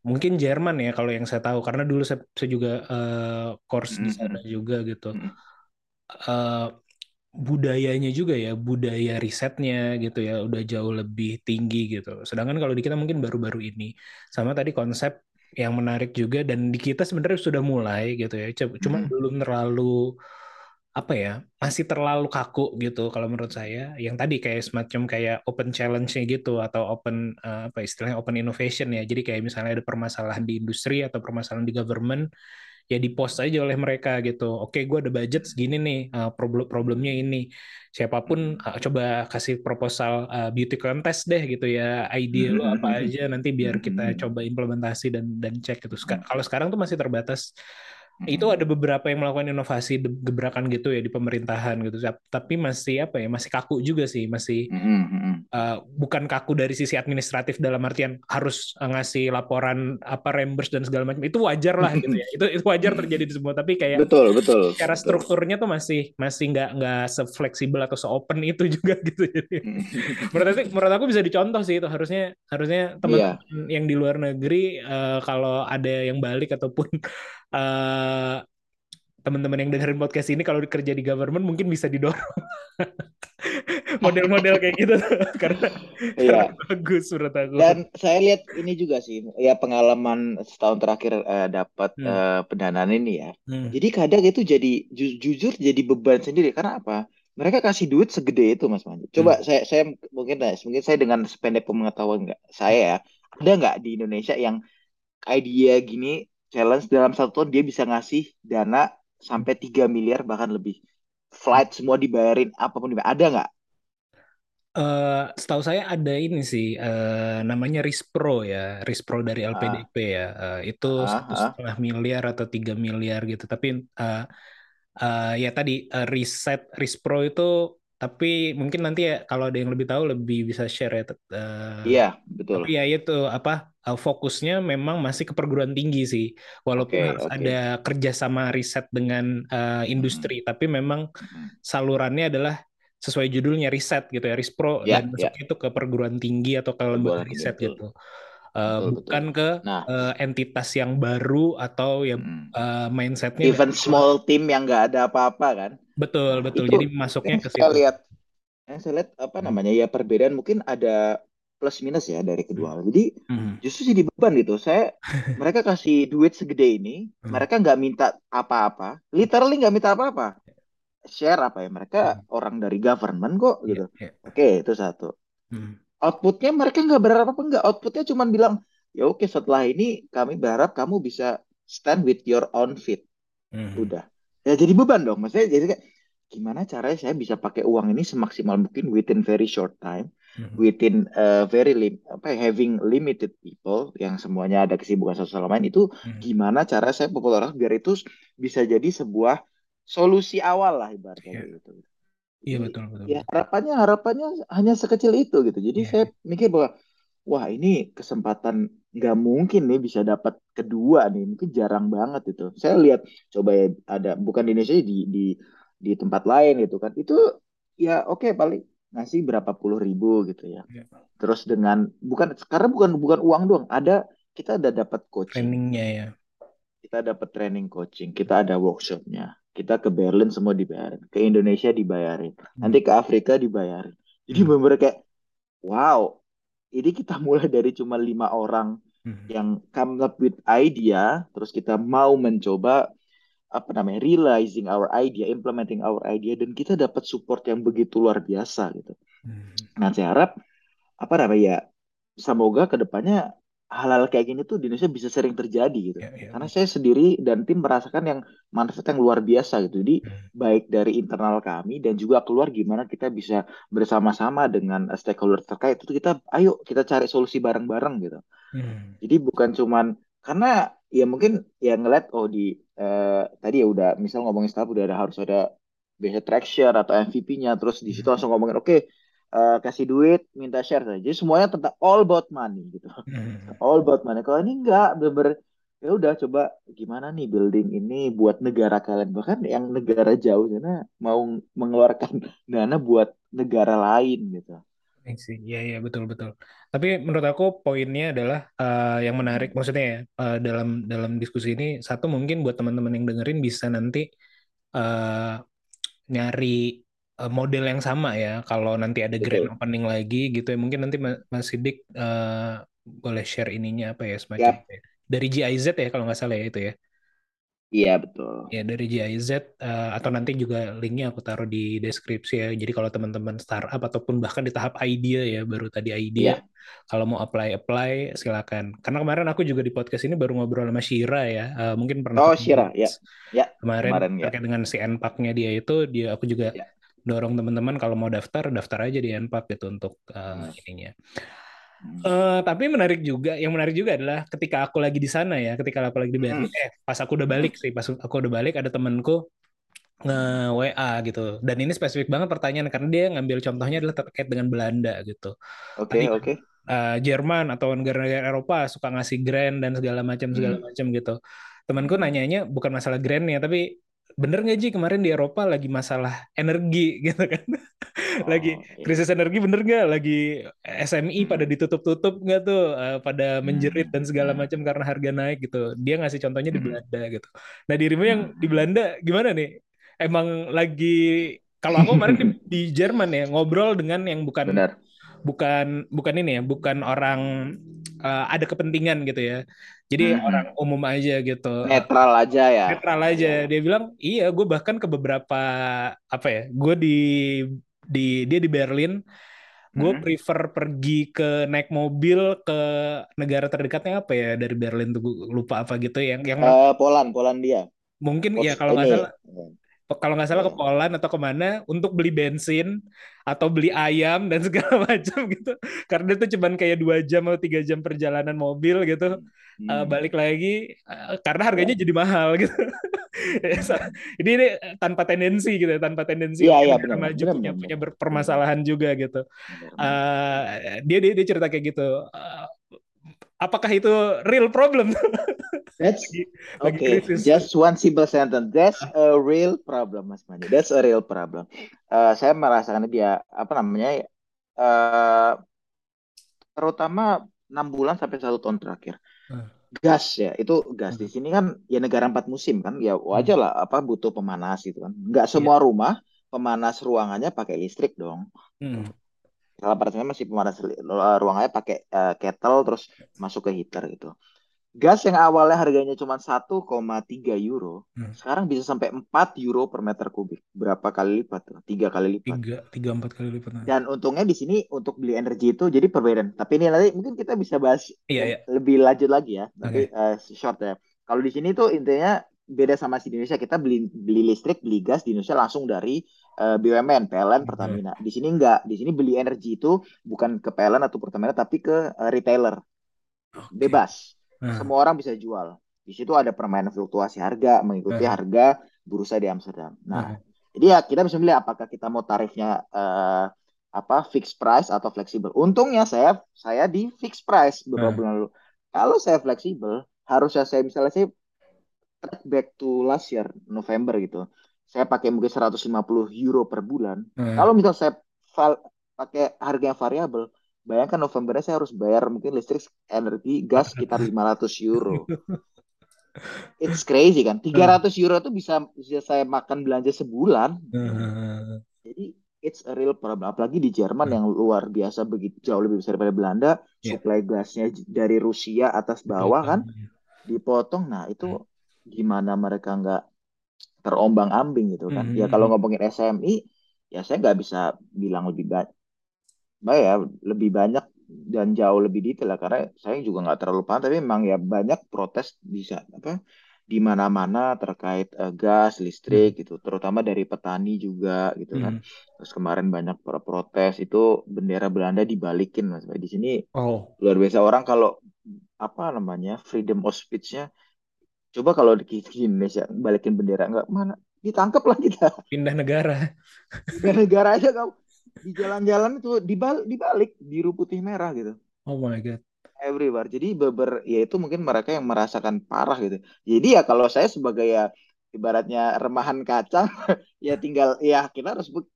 mungkin Jerman ya kalau yang saya tahu karena dulu saya, saya juga eh, course di Hmm, sana hmm, juga gitu. hmm. Eh, budayanya juga ya, budaya risetnya gitu ya, udah jauh lebih tinggi gitu. Sedangkan kalau di kita mungkin baru-baru ini, sama tadi konsep yang menarik juga dan di kita sebenarnya sudah mulai gitu ya, cu- cuma Hmm. belum terlalu apa ya, masih terlalu kaku gitu kalau menurut saya. Yang tadi kayak semacam kayak open challenge-nya gitu atau open eh, apa istilahnya open innovation ya. Jadi kayak misalnya ada permasalahan di industri atau permasalahan di government ya di post aja oleh mereka gitu. Oke, gue ada budget segini nih, uh, problem problemnya ini. Siapa pun uh, coba kasih proposal uh, beauty contest deh gitu ya. Ide lo apa aja nanti biar kita coba implementasi dan dan cek gitu. Kalau sekarang tuh masih terbatas. Itu ada beberapa yang melakukan inovasi gebrakan gitu ya di pemerintahan gitu. Tapi masih apa ya? Masih kaku juga sih, masih uh, bukan kaku dari sisi administratif dalam artian harus uh, ngasih laporan apa reimburse dan segala macam itu wajar lah gitu ya itu itu wajar terjadi di semua tapi kayak Betul, betul. cara betul. strukturnya tuh masih masih nggak nggak sefleksibel atau seopen itu juga gitu jadi menurut aku menurut aku bisa dicontoh sih itu harusnya harusnya Iya. teman-teman yang di luar negeri uh, kalau ada yang balik ataupun uh, teman-teman yang dengerin podcast ini kalau kerja di government mungkin bisa didorong model-model kayak gitu karena Iya. karena bagus menurut aku. Dan saya lihat ini juga sih, ya pengalaman setahun terakhir eh, dapat Hmm. eh, pendanaan ini ya. Hmm. Jadi kadang itu jadi ju- jujur jadi beban sendiri karena apa? Mereka kasih duit segede itu Mas Manji. Coba saya saya mungkin eh, mungkin saya dengan sependek pengetahuan nggak saya ya, ada nggak di Indonesia yang idea gini challenge dalam satu tahun dia bisa ngasih dana sampai 3 miliar bahkan lebih. Flight semua dibayarin apa pun dibayarin. Ada nggak? Eh, setahu saya ada ini sih eh, namanya Rispro ya, Rispro dari Ah, LPDP ya. Eh, itu ah, satu ah. setengah miliar atau tiga miliar gitu. Tapi eh, eh, ya tadi eh, riset Rispro itu, tapi mungkin nanti ya kalau ada yang lebih tahu lebih bisa share ya. Eh, Iya, betul. tapi ya itu apa eh, fokusnya memang masih ke perguruan tinggi sih, walaupun Oke, harus oke. ada kerjasama riset dengan Mm-mm, industri, tapi memang salurannya adalah sesuai judulnya riset gitu ya, Rispro Ya, dan ya, masuknya itu ke perguruan tinggi atau ke lembaga riset betul. gitu, Eh, Betul, betul. bukan ke Nah, eh, entitas yang baru atau ya mm, eh, mindsetnya even small team yang nggak ada apa-apa kan. betul betul, itu jadi masuknya yang ke saya situ. lihat, yang saya lihat apa Hmm. namanya ya perbedaan mungkin ada plus minus ya dari Hmm. kedua hal. Jadi Hmm. justru jadi beban gitu. Saya mereka kasih duit segede ini, Hmm. mereka nggak minta apa-apa, literally nggak minta apa-apa. Share apa ya? Mereka Hmm. orang dari government kok Iya, gitu. iya. Oke, itu satu. Hmm. Outputnya mereka nggak berharap apa enggak. Outputnya cuma bilang, ya oke setelah ini kami berharap kamu bisa stand with your own feet. Hmm. Udah. Ya jadi beban dong. Maksudnya jadi kayak gimana caranya saya bisa pakai uang ini semaksimal mungkin within very short time, Hmm. within uh, very lim apa ya, having limited people yang semuanya ada kesibukan satu sama lain itu Hmm. gimana cara saya populer biar itu bisa jadi sebuah solusi awal lah ibaratnya kayak gitu. iya betul betul ya harapannya harapannya hanya sekecil itu gitu. Jadi Iya, saya mikir bahwa wah ini kesempatan nggak mungkin nih bisa dapat kedua nih, mungkin jarang banget itu. Saya lihat coba ya ada bukan di Indonesia di di di tempat lain gitu kan. Itu ya oke paling ngasih berapa puluh ribu gitu ya. Iya. Terus dengan bukan karena bukan bukan uang doang, ada kita ada dapat coaching, Trainingnya ya. kita dapat training coaching, kita ada workshopnya. Kita ke Berlin semua dibayarin, ke Indonesia dibayarin, Hmm. nanti ke Afrika dibayarin. Jadi Hmm. bener-bener kayak wow, ini kita mulai dari cuma lima orang Hmm. yang come up with idea, terus kita mau mencoba apa namanya realizing our idea, implementing our idea, dan kita dapat support yang begitu luar biasa gitu. Hmm. Nah, saya harap apa namanya ya, semoga ke depannya hal-hal kayak gini tuh di Indonesia bisa sering terjadi gitu. Ya, ya. Karena saya sendiri dan tim merasakan yang manfaat yang luar biasa gitu. Jadi Hmm. baik dari internal kami dan juga keluar gimana kita bisa bersama-sama dengan stakeholder terkait itu kita ayo kita cari solusi bareng-bareng gitu. Hmm. Jadi bukan cuman karena ya mungkin ya ngeliat oh di eh, tadi ya udah misal ngomongin startup udah ada harus ada biasa track share atau MVP-nya terus di situ Hmm. langsung ngomongin oke eh, kasih duit minta share. Saja jadi semuanya tentang all about money gitu. Hmm. all about money. Kalau ini enggak bener ya udah coba gimana nih building ini buat negara kalian. Bahkan yang negara jauh sana mau mengeluarkan dana buat negara lain gitu Iya, iya, betul, betul. Tapi menurut aku poinnya adalah eh, yang menarik, maksudnya ya, eh, dalam dalam diskusi ini, satu mungkin buat teman-teman yang dengerin bisa nanti eh, nyari eh, model yang sama ya. Kalau nanti ada grand betul opening lagi gitu ya, mungkin nanti Ma- Mas Sidik eh, boleh share ininya apa ya, semacam ya. Dari GIZ ya, kalau nggak salah ya itu ya. Iya betul Ya dari GIZ eh, atau nanti juga linknya aku taruh di deskripsi ya. Jadi kalau teman-teman startup ataupun bahkan di tahap idea ya, baru tadi idea, iya kalau mau apply apply silakan. Karena kemarin aku juga di podcast ini baru ngobrol sama Shira ya. Eh, mungkin pernah oh Shira ya ya kemarin kemarin ya terkait dengan si NPAK-nya dia itu, dia aku juga ya dorong teman-teman kalau mau daftar daftar aja di NPAK gitu untuk Hmm. ininya. Hmm. Eh, tapi menarik juga, yang menarik juga adalah ketika aku lagi di sana ya, ketika aku lagi di Berlin, Hmm. eh pas aku udah balik sih, pas aku udah balik ada temanku nge WA gitu. Dan ini spesifik banget pertanyaan karena dia ngambil contohnya adalah terkait dengan Belanda gitu. oke kan oke eh, Jerman atau negara-negara Eropa suka ngasih grant dan segala macam segala Hmm. macam gitu. Temanku nanyanya bukan masalah grantnya, tapi bener nggak Ji kemarin di Eropa lagi masalah energi gitu kan? Lagi oh iya krisis energi bener nggak? Lagi SMI pada Hmm. ditutup-tutup nggak tuh? Eh, pada menjerit Hmm. dan segala macam karena harga naik gitu. Dia ngasih contohnya di Hmm. Belanda gitu. Nah dirimu yang di Hmm. Belanda gimana nih? Emang lagi kalau aku kemarin di, di Jerman ya ngobrol dengan yang bukan benar bukan bukan ini ya, bukan orang eh, ada kepentingan gitu ya. Jadi Hmm. orang umum aja gitu. Netral aja ya netral Iya. aja. Dia bilang, iya, gue bahkan ke beberapa apa ya, gue di di dia di Berlin, gue Hmm. prefer pergi ke naik mobil ke negara terdekatnya apa ya dari Berlin tuh gue lupa apa gitu yang yang Eh, Poland Polandia mungkin ya Pos kalau nggak salah kalau nggak salah ke ya Poland atau ke mana untuk beli bensin atau beli ayam dan segala macam gitu. Karena itu cuman kayak dua jam atau tiga jam perjalanan mobil gitu. Hmm. balik lagi eh, karena ya harganya jadi mahal gitu. Ini, ini tanpa tendensi gitu ya, tanpa tendensi iya iya negara benar maju benar punya benar punya permasalahan juga gitu. Eh, dia, dia dia cerita kayak gitu. Eh, apakah itu real problem That's lagi lagi okay. krisis Just one simple sentence. That's a real problem, Mas Mani. That's a real problem. Eh, saya merasakan dia apa namanya, eh terutama enam bulan sampai satu tahun terakhir. Hmm. Gas ya, itu gas di Hmm. sini kan ya negara empat musim kan, ya Hmm. wajar lah apa butuh pemanas gitu kan. Nggak semua rumah pemanas ruangannya pakai listrik dong. Hmm. Salah apartemen masih pemanas li- ruangannya pakai eh, kettle terus masuk ke heater gitu. Gas yang awalnya harganya cuma 1,3 euro, Hmm. sekarang bisa sampai 4 euro per meter kubik. Berapa kali lipat tuh? Tiga kali lipat. tiga tiga empat kali lipat nah. Dan untungnya di sini untuk beli energi itu jadi perbedaan. Tapi ini nanti mungkin kita bisa bahas iya iya lebih lanjut lagi ya. Tapi eh, short ya. Kalau di sini tuh intinya beda sama di Indonesia. Kita beli beli listrik, beli gas di Indonesia langsung dari eh, BUMN, PLN. Pertamina. Di sini enggak. Di sini beli energi itu bukan ke PLN atau Pertamina tapi ke eh, retailer. oke Bebas. nah Semua orang bisa jual. Di situ ada permainan fluktuasi harga mengikuti nah harga bursa di Amsterdam. Nah, nah jadi ya kita bisa milih apakah kita mau tarifnya eh, apa fixed price atau fleksibel. Untungnya saya saya di fixed price beberapa nah bulan lalu. Kalau saya fleksibel, harusnya saya misalnya saya track back to last year November gitu. Saya pakai mungkin 150 euro per bulan. nah Kalau misal saya val- pakai harga yang variabel, bayangkan Novembernya saya harus bayar mungkin listrik, energi, gas sekitar 500 euro. It's crazy kan? nah 300 euro itu bisa bisa saya makan belanja sebulan. nah Jadi it's a real problem. Apalagi di Jerman nah yang luar biasa begitu jauh lebih besar daripada Belanda, iya suplai gasnya dari Rusia atas bawah kan dipotong. Nah, Hmm. itu gimana mereka nggak terombang-ambing gitu kan? Ya Hmm. kalau ngomongin SMI, ya saya nggak bisa bilang lebih banyak, ya lebih banyak dan jauh lebih detail lah karena saya juga nggak terlalu paham. Tapi memang ya banyak protes bisa apa di mana-mana terkait eh, gas, Hmm. listrik gitu, terutama dari petani juga gitu kan. Hmm. Terus kemarin banyak pro- protes itu bendera Belanda dibalikin Mas. Di sini oh luar biasa orang kalau apa namanya freedom of speech-nya coba kalau di, Indonesia balikin bendera nggak mana? Ditangkap lah kita. Pindah negara. di negara aja kamu di jalan-jalan itu dibalik dibalik biru putih merah gitu. Oh my God. everywhere. Jadi beber ya itu mungkin mereka yang merasakan parah gitu. Jadi ya kalau saya sebagai ya ibaratnya remahan kacang ya tinggal ya kita harus pu-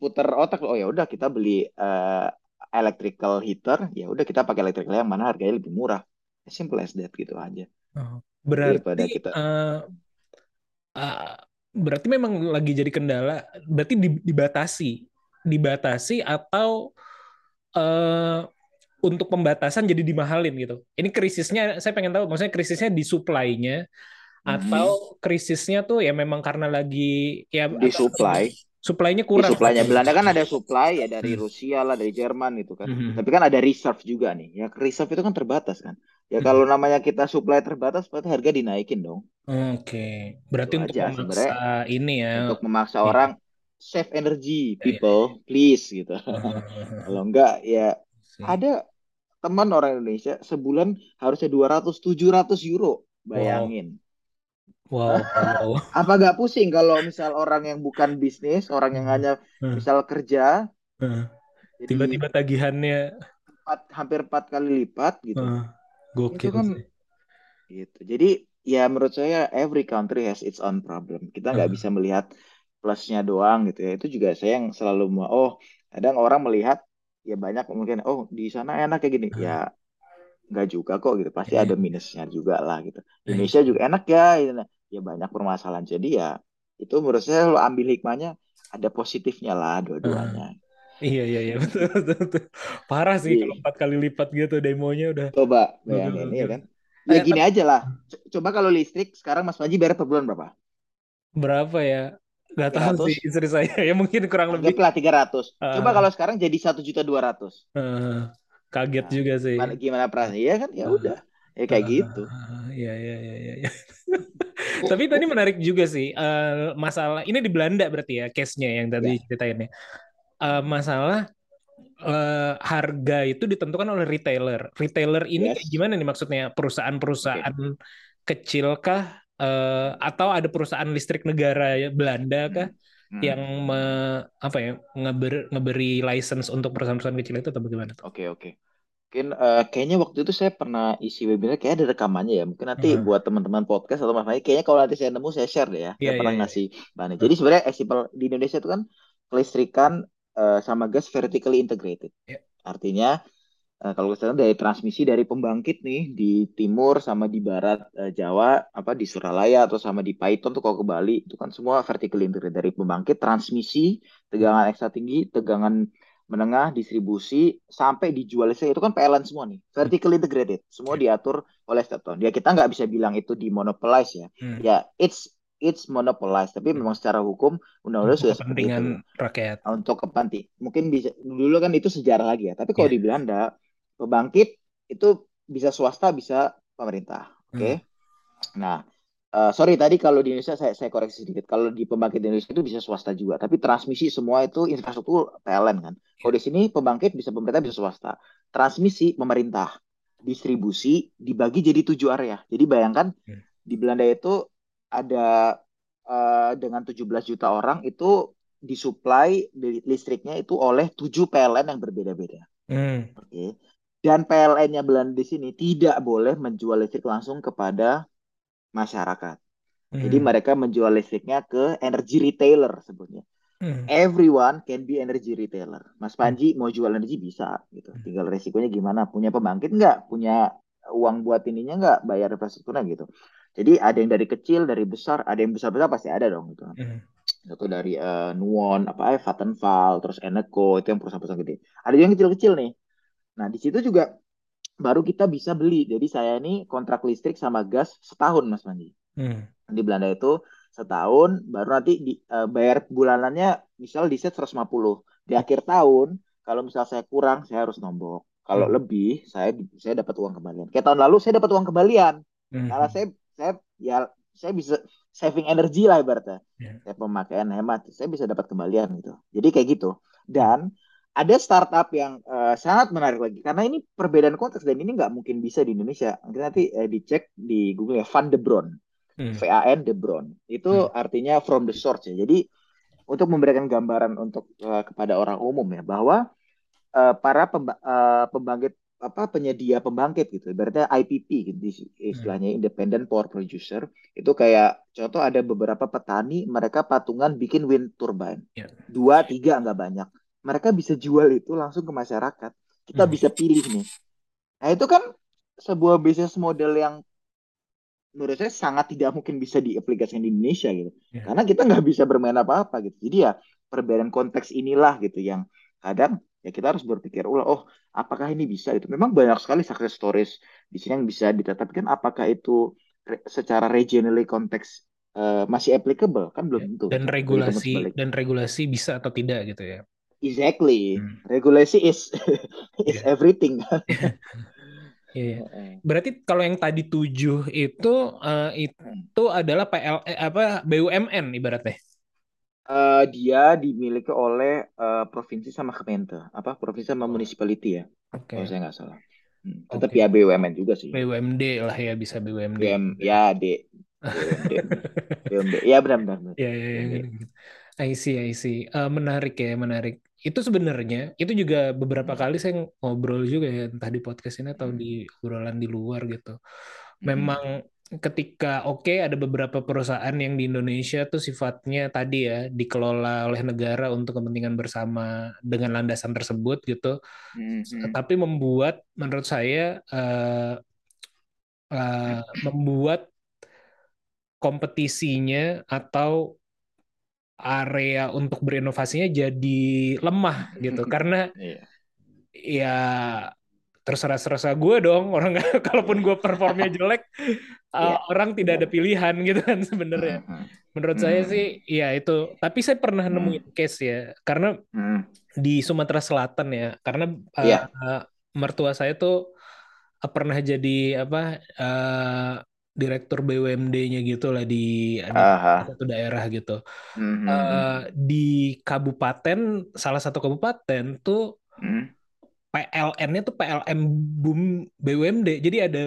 puter otak oh ya udah kita beli eh, electrical heater. Ya udah kita pakai electrical yang mana harganya lebih murah. Simple as that gitu aja Oh, daripada berarti kita eh, ah, berarti memang lagi jadi kendala. Berarti di- dibatasi, dibatasi atau eh, untuk pembatasan jadi dimahalin gitu. Ini krisisnya, saya pengen tahu, maksudnya krisisnya di supply-nya Mhm. atau krisisnya tuh ya memang karena lagi ya di supply supply-nya di kurang. supply-nya Belanda kan ada supply ya dari Hmm. Rusia lah dari Jerman gitu kan Mhm. tapi kan ada reserve juga nih ya reserve itu kan terbatas kan ya kalau namanya kita supply terbatas berarti harga dinaikin dong Oke, berarti itu untuk aja memaksa ini ya. untuk memaksa Iya. orang save energy Iya, iya, people please gitu kalau enggak ya ada teman orang Indonesia sebulan harusnya 200 700 euro bayangin Wow, wow. apa gak pusing kalau misal orang yang bukan bisnis orang yang Hmm. hanya Hmm. misal kerja Heeh. jadi Tiba-tiba tagihannya empat- hampir empat kali lipat gitu heeh, itu gokil kan sih. gitu jadi ya menurut saya every country has its own problem kita nggak Heeh. bisa melihat plusnya doang gitu ya itu juga saya yang selalu mau oh kadang orang melihat ya banyak mungkin oh di sana enak kayak gini Heeh. ya nggak juga kok gitu pasti Iya, ada minusnya juga lah gitu iya. Indonesia juga enak ya gitu. ya banyak permasalahan jadi ya itu menurut saya lo ambil hikmahnya ada positifnya lah dua-duanya Iya, iya, iya, betul, betul, betul. Parah sih kalau jadi empat kali lipat gitu demonya udah coba bayangin iya gokil. kan ya Eh, gini tapi aja lah Co- coba kalau listrik sekarang Mas Panji bayar per bulan berapa berapa ya? Gak tahu sih 300 istri saya. Ya mungkin kurang lebih. anggaplah 300 coba Ah, kalau sekarang jadi satu juta dua ratus ah, kaget nah juga sih. gimana gimana perasaan iya kan ya Ah, udah ya kayak ah, gitu Iya, iya, iya, iya. iya. Tapi tadi menarik juga sih eh, masalah ini di Belanda berarti ya case-nya yang ya tadi ceritain ya. Eh, masalah eh, harga itu ditentukan oleh retailer. Retailer ini yes gimana nih maksudnya? Perusahaan-perusahaan kecil kah? Eh, atau ada perusahaan listrik negara ya, Belanda kah Hmm. yang me- apa ya ngeber- ngeberi license untuk perusahaan-perusahaan kecil itu atau bagaimana tuh? oke oke mungkin eh, kayaknya waktu itu saya pernah isi webinar kayak ada rekamannya ya mungkin nanti Heeh. buat teman-teman podcast atau Mas kayaknya kalau nanti saya nemu saya share deh ya Iya, saya pernah iya, iya. ngasih bahannya jadi sebenarnya di Indonesia itu kan kelistrikan eh, sama gas vertically integrated. Iya. artinya Eh, kalau misalnya dari transmisi dari pembangkit nih di timur sama di barat eh, Jawa apa di Suralaya atau sama di Paiton tuh kalau ke Bali itu kan semua vertical integrated. Dari pembangkit transmisi tegangan ekstra tinggi tegangan menengah distribusi sampai dijual listrik. Itu kan PLN semua nih. Vertical integrated. Semua diatur oleh Stepton ya kita nggak bisa bilang itu dimonopolize ya. Hmm. ya it's it's monopolized tapi memang secara hukum undang-undang sudah seperti itu kepentingan rakyat. untuk kepenting mungkin bisa dulu kan itu sejarah lagi ya tapi kalau Iya. di Belanda pembangkit itu bisa swasta bisa pemerintah oke Hmm. nah eh, sorry tadi kalau di Indonesia saya saya koreksi sedikit kalau di pembangkit di Indonesia itu bisa swasta juga tapi transmisi semua itu infrastruktur PLN kan kalau di sini pembangkit bisa pemerintah bisa swasta transmisi pemerintah distribusi dibagi jadi tujuh area jadi bayangkan Hmm. di Belanda itu ada eh, dengan 17 juta orang itu disuplai di- listriknya itu oleh 7 PLN yang berbeda-beda. Hmm. Oke. Dan PLN-nya Belanda di sini tidak boleh menjual listrik langsung kepada masyarakat. Jadi Hmm. mereka menjual listriknya ke energy retailer sebutnya. Hmm. Everyone can be energy retailer. Mas Hmm. Panji mau jual energi bisa gitu. Tinggal resikonya gimana? Punya pembangkit nggak? Punya uang buat ininya nggak? Bayar infrastrukturnya gitu. Jadi ada yang dari kecil, dari besar, ada yang besar-besar pasti ada dong gitu. Hmm. Satu dari eh, Nuon, apa ya, Vattenfall, terus Eneco itu yang perusahaan-perusahaan gede. Ada yang kecil-kecil nih. Nah di situ juga baru kita bisa beli. Jadi saya ini kontrak listrik sama gas setahun Mas Panji. Hmm. Di Belanda itu setahun, baru nanti di, eh, bayar bulanannya misal di set 150. Di akhir tahun, kalau misal saya kurang, saya harus nombok. Kalau Hmm. lebih, saya saya dapat uang kembalian. Kayak tahun lalu saya dapat uang kembalian. Hmm. Karena saya saya ya saya bisa saving energi lah ibaratnya. Ya. Saya pemakaian hemat, saya bisa dapat kembalian gitu. Jadi kayak gitu. Dan ada startup yang eh, sangat menarik lagi karena ini perbedaan konteks dan ini nggak mungkin bisa di Indonesia. Kita nanti eh, dicek di Google ya Van de Bron, Hmm. V-A-N de Bron. Itu artinya from the source ya. Jadi untuk memberikan gambaran untuk eh, kepada orang umum ya bahwa eh, para pemba- eh, pembangkit apa penyedia pembangkit gitu. Ibaratnya IPP gitu istilahnya independent power producer. Itu kayak contoh ada beberapa petani mereka patungan bikin wind turbine. Ya. dua tiga nggak banyak. Mereka bisa jual itu langsung ke masyarakat. Kita Hmm. bisa pilih nih. Nah itu kan sebuah bisnis model yang menurut saya sangat tidak mungkin bisa diaplikasikan di Indonesia gitu. Ya. karena kita nggak bisa bermain apa-apa gitu. Jadi ya perbedaan konteks inilah gitu yang kadang ya kita harus berpikir ulang oh apakah ini bisa itu memang banyak sekali success stories di sini yang bisa ditetapkan apakah itu re- secara regionally konteks eh, masih applicable kan belum tentu Dan pun regulasi dan regulasi bisa atau tidak gitu ya. exactly Hmm. regulasi is is Yeah. everything Iya. Berarti kalau yang tadi tujuh itu eh, itu adalah PL eh, apa BUMN ibaratnya. Eh, dia dimiliki oleh eh, provinsi sama Kemente apa provinsi sama municipality ya Oke. kalau saya nggak salah Hmm, tetap Oke. ya BUMN juga sih BUMD lah ya bisa BUMD. BUM ya D BUMD BUMD ya benar benar benar. Ya, ya, ya, BUMD. I see, I see. Eh, menarik ya, menarik. Itu sebenarnya, itu juga beberapa kali saya ngobrol juga ya, entah di podcast ini atau di obrolan di luar gitu. Memang ketika, oke ada beberapa perusahaan yang di Indonesia tuh sifatnya tadi ya, dikelola oleh negara untuk kepentingan bersama dengan landasan tersebut gitu. Mhm. Tapi membuat, menurut saya, eh, eh, membuat kompetisinya atau area untuk berinovasinya jadi lemah gitu karena Iya. ya terserah serasa gue dong orang kalaupun gue performnya jelek uh, orang tidak ada pilihan gitu kan sebenarnya Mhm. menurut saya Hmm. sih ya itu tapi saya pernah Hmm. nemuin case ya karena Mhm. di Sumatera Selatan ya karena uh, Iya. uh, mertua saya tuh uh, pernah jadi apa uh, direktur BUMD-nya gitu lah di satu daerah gitu Mhm. Eh, di kabupaten salah satu kabupaten tuh Mhm. PLN-nya tuh PLN Boom BUMD jadi ada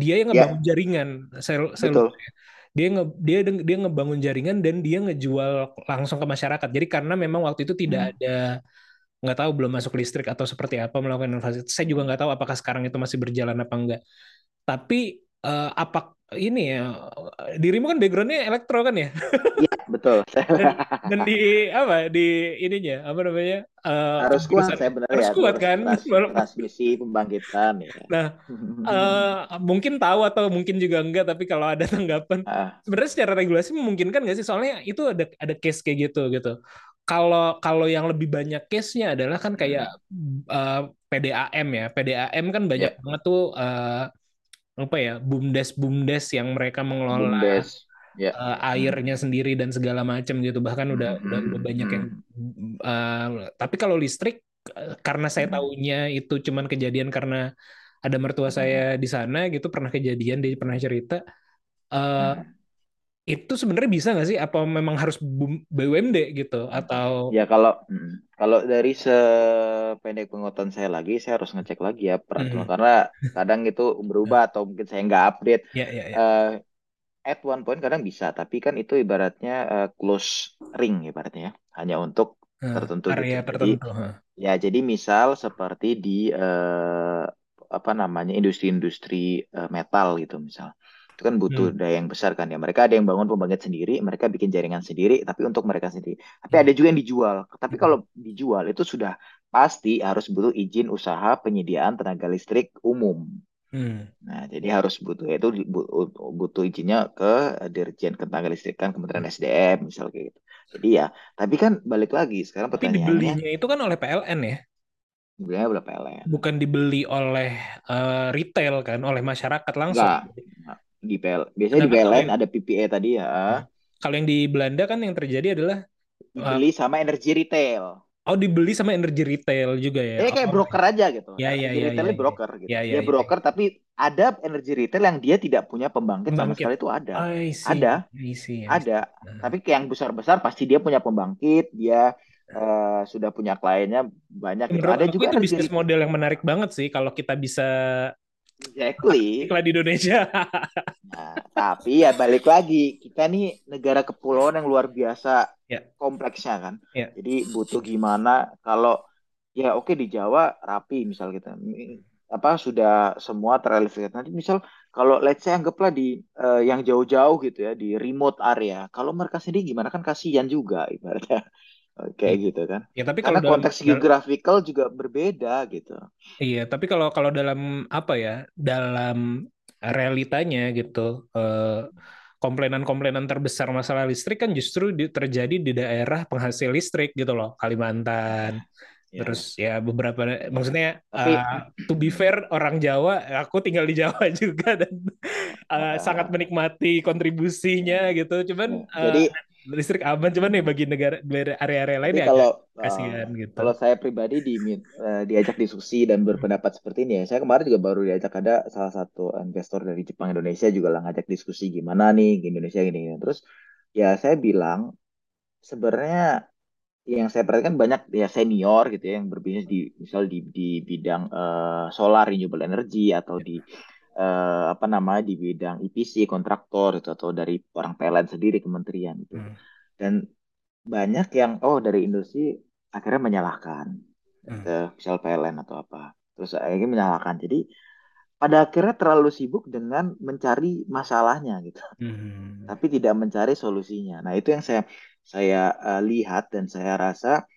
dia yang Ya. ngebangun jaringan saya Betul. lupa ya. dia nge, dia dia ngebangun jaringan dan dia ngejual langsung ke masyarakat jadi karena memang waktu itu tidak Hmm. ada nggak tahu belum masuk listrik atau seperti apa melakukan inovasi saya juga nggak tahu apakah sekarang itu masih berjalan apa enggak tapi apa ini ya dirimu kan backgroundnya elektro kan ya Iya, betul. dan, dan di apa di ininya apa namanya eh, Harus kuat saya benar harus ya. kuat terus kan trans- Walaupun- transmisi pembangkitan ya. nah eh, mungkin tahu atau mungkin juga enggak tapi kalau ada tanggapan Ah, sebenarnya secara regulasi memungkinkan nggak sih soalnya itu ada ada case kayak gitu gitu kalau kalau yang lebih banyak case-nya adalah kan kayak eh, PDAM ya PDAM kan banyak Ya. banget tuh eh, apa ya bumdes bumdes yang mereka mengelola Bumdes. Ya. eh, airnya sendiri dan segala macam gitu bahkan udah Hmm, udah udah hmm, banyak yang eh, tapi kalau listrik eh, karena saya Hmm. tahunya itu cuman kejadian karena ada mertua Hmm. saya di sana gitu pernah kejadian dia pernah cerita Hmm. Itu sebenarnya bisa nggak sih apa memang harus bum- BUMD gitu atau Ya kalau mm, kalau dari sependek pengetahuan saya lagi, saya harus ngecek lagi ya peraturan Mhm. karena kadang itu berubah atau mungkin saya nggak update. ya ya ya Eh, at one point kadang bisa, tapi kan itu ibaratnya eh, close ring ibaratnya ya, hanya untuk Eh, tertentu gitu. area Jadi tertentu ha. ya jadi misal seperti di eh, apa namanya industri-industri eh, metal gitu misal. Itu kan butuh Hmm. daya yang besar kan ya. Mereka ada yang bangun pembangkit sendiri, mereka bikin jaringan sendiri, tapi untuk mereka sendiri. Tapi Hmm. ada juga yang dijual. Tapi Hmm. kalau dijual itu sudah pasti harus butuh izin usaha penyediaan tenaga listrik umum. Hmm. Nah, jadi harus butuh itu butuh izinnya ke Dirjen Ketenaga Listrikan Kementerian SDM misal kayak gitu. Jadi ya, tapi kan balik lagi sekarang tapi pertanyaannya, dibelinya itu kan oleh PLN ya sebenarnya berapa PLN? bukan dibeli oleh eh, retail kan oleh masyarakat langsung Enggak. Di PL, biasanya di Sedangkan kalau PLN yang- ada PPA tadi ya, kalau yang di Belanda kan yang terjadi adalah dibeli sama energi retail. oh dibeli sama energi retail juga ya Jadi kayak Oh, broker aja gitu. Ya, ya, ya, retail ya, ini broker gitu. Ya, ya, Dia ya. broker tapi ada energi retail yang dia tidak punya pembangkit, sama Pembangkit. sekali itu ada. I see, Ada. I see, I see. Ada. Nah. Tapi kayak yang besar-besar pasti dia punya pembangkit, dia eh, sudah punya kliennya banyak gitu. Ada juga itu bisnis model yang menarik banget sih kalau kita bisa exactly. iklan di Indonesia. Nah, tapi ya balik lagi, kita nih negara kepulauan yang luar biasa Ya. kompleksnya kan. Ya. Jadi butuh gimana kalau ya oke di Jawa rapi misal kita apa sudah semua terrealisasi. Nanti misal kalau let's say anggaplah di eh, yang jauh-jauh gitu ya di remote area. Kalau mereka sendiri gimana kan kasihan juga ibaratnya kayak gitu kan. Ya tapi kalau Karena dalam, konteks geographical juga berbeda gitu. iya, tapi kalau kalau dalam apa ya, dalam realitanya gitu, eh, komplainan-komplainan terbesar masalah listrik kan justru di- terjadi di daerah penghasil listrik gitu loh, Kalimantan. Ya. Terus ya beberapa, maksudnya Tapi- eh, to be fair orang Jawa, aku tinggal di Jawa juga dan Ah. sangat menikmati kontribusinya gitu. Cuman Ya, Jadi listrik aman, cuman ya bagi negara area-area lain ya kalau kasihan gitu. Kalau saya pribadi di, eh, diajak diskusi dan berpendapat seperti ini ya, saya kemarin juga baru diajak ada salah satu investor dari Jepang Indonesia juga lah ngajak diskusi gimana nih Indonesia gini, gini. Terus ya saya bilang sebenarnya yang saya perhatikan banyak ya senior gitu ya yang berbisnis di misal di di bidang eh, solar renewable energy atau di eh, apa namanya di bidang EPC kontraktor itu atau dari orang PLN sendiri kementerian gitu. Hmm. Dan banyak yang oh dari industri akhirnya menyalahkan Hmm. ke misal PLN atau apa terus akhirnya menyalahkan jadi pada akhirnya terlalu sibuk dengan mencari masalahnya gitu Hmm. tapi tidak mencari solusinya nah itu yang saya saya eh, lihat dan saya rasa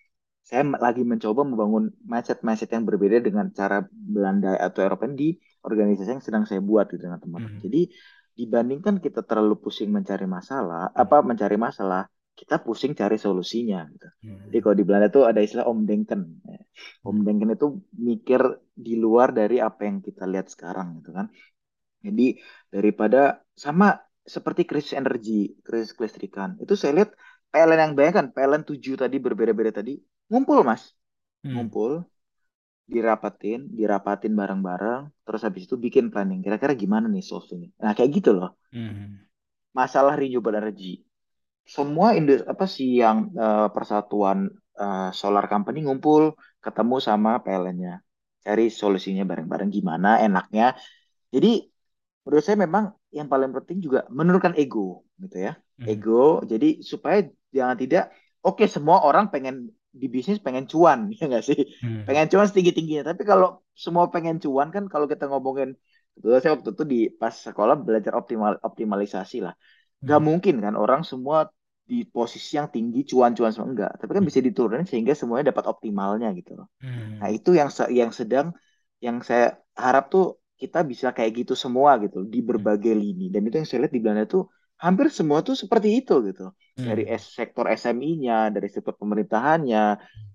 saya lagi mencoba membangun mindset-mindset yang berbeda dengan cara Belanda atau Eropa di organisasi yang sedang saya buat gitu dengan teman Hmm. jadi dibandingkan kita terlalu pusing mencari masalah apa mencari masalah kita pusing cari solusinya gitu. Hmm. Jadi kalau di Belanda tuh ada istilah omdenken. Ya. Omdenken itu mikir di luar dari apa yang kita lihat sekarang gitu kan. Jadi daripada sama seperti krisis energi, krisis kelistrikan. Itu saya lihat PLN yang bayangkan, PLN 7 tadi berbeda-beda tadi, ngumpul Mas. Hmm. Ngumpul, dirapatin, dirapatin bareng-bareng, terus habis itu bikin planning. Kira-kira gimana nih solvingnya. Nah, kayak gitu loh. Hmm. Masalah renewable energy semua indus apa sih yang eh, persatuan eh, solar company ngumpul ketemu sama PLN-nya cari solusinya bareng-bareng gimana enaknya jadi menurut saya memang yang paling penting juga menurunkan ego gitu ya Hmm. ego jadi supaya jangan tidak oke semua orang pengen di bisnis pengen cuan ya nggak sih? Hmm. pengen cuan setinggi tingginya tapi kalau semua pengen cuan kan kalau kita ngomongin betul saya waktu itu di pas sekolah belajar optimal optimalisasi lah. Nggak Hmm. mungkin kan orang semua di posisi yang tinggi cuan-cuan semua enggak. Tapi kan bisa diturunin sehingga semuanya dapat optimalnya gitu loh. Hmm. nah itu yang yang sedang yang saya harap tuh kita bisa kayak gitu semua gitu di berbagai lini. Dan itu yang saya lihat di Belanda tuh hampir semua tuh seperti itu gitu. Dari Hmm. es- sektor SMI-nya dari sektor pemerintahannya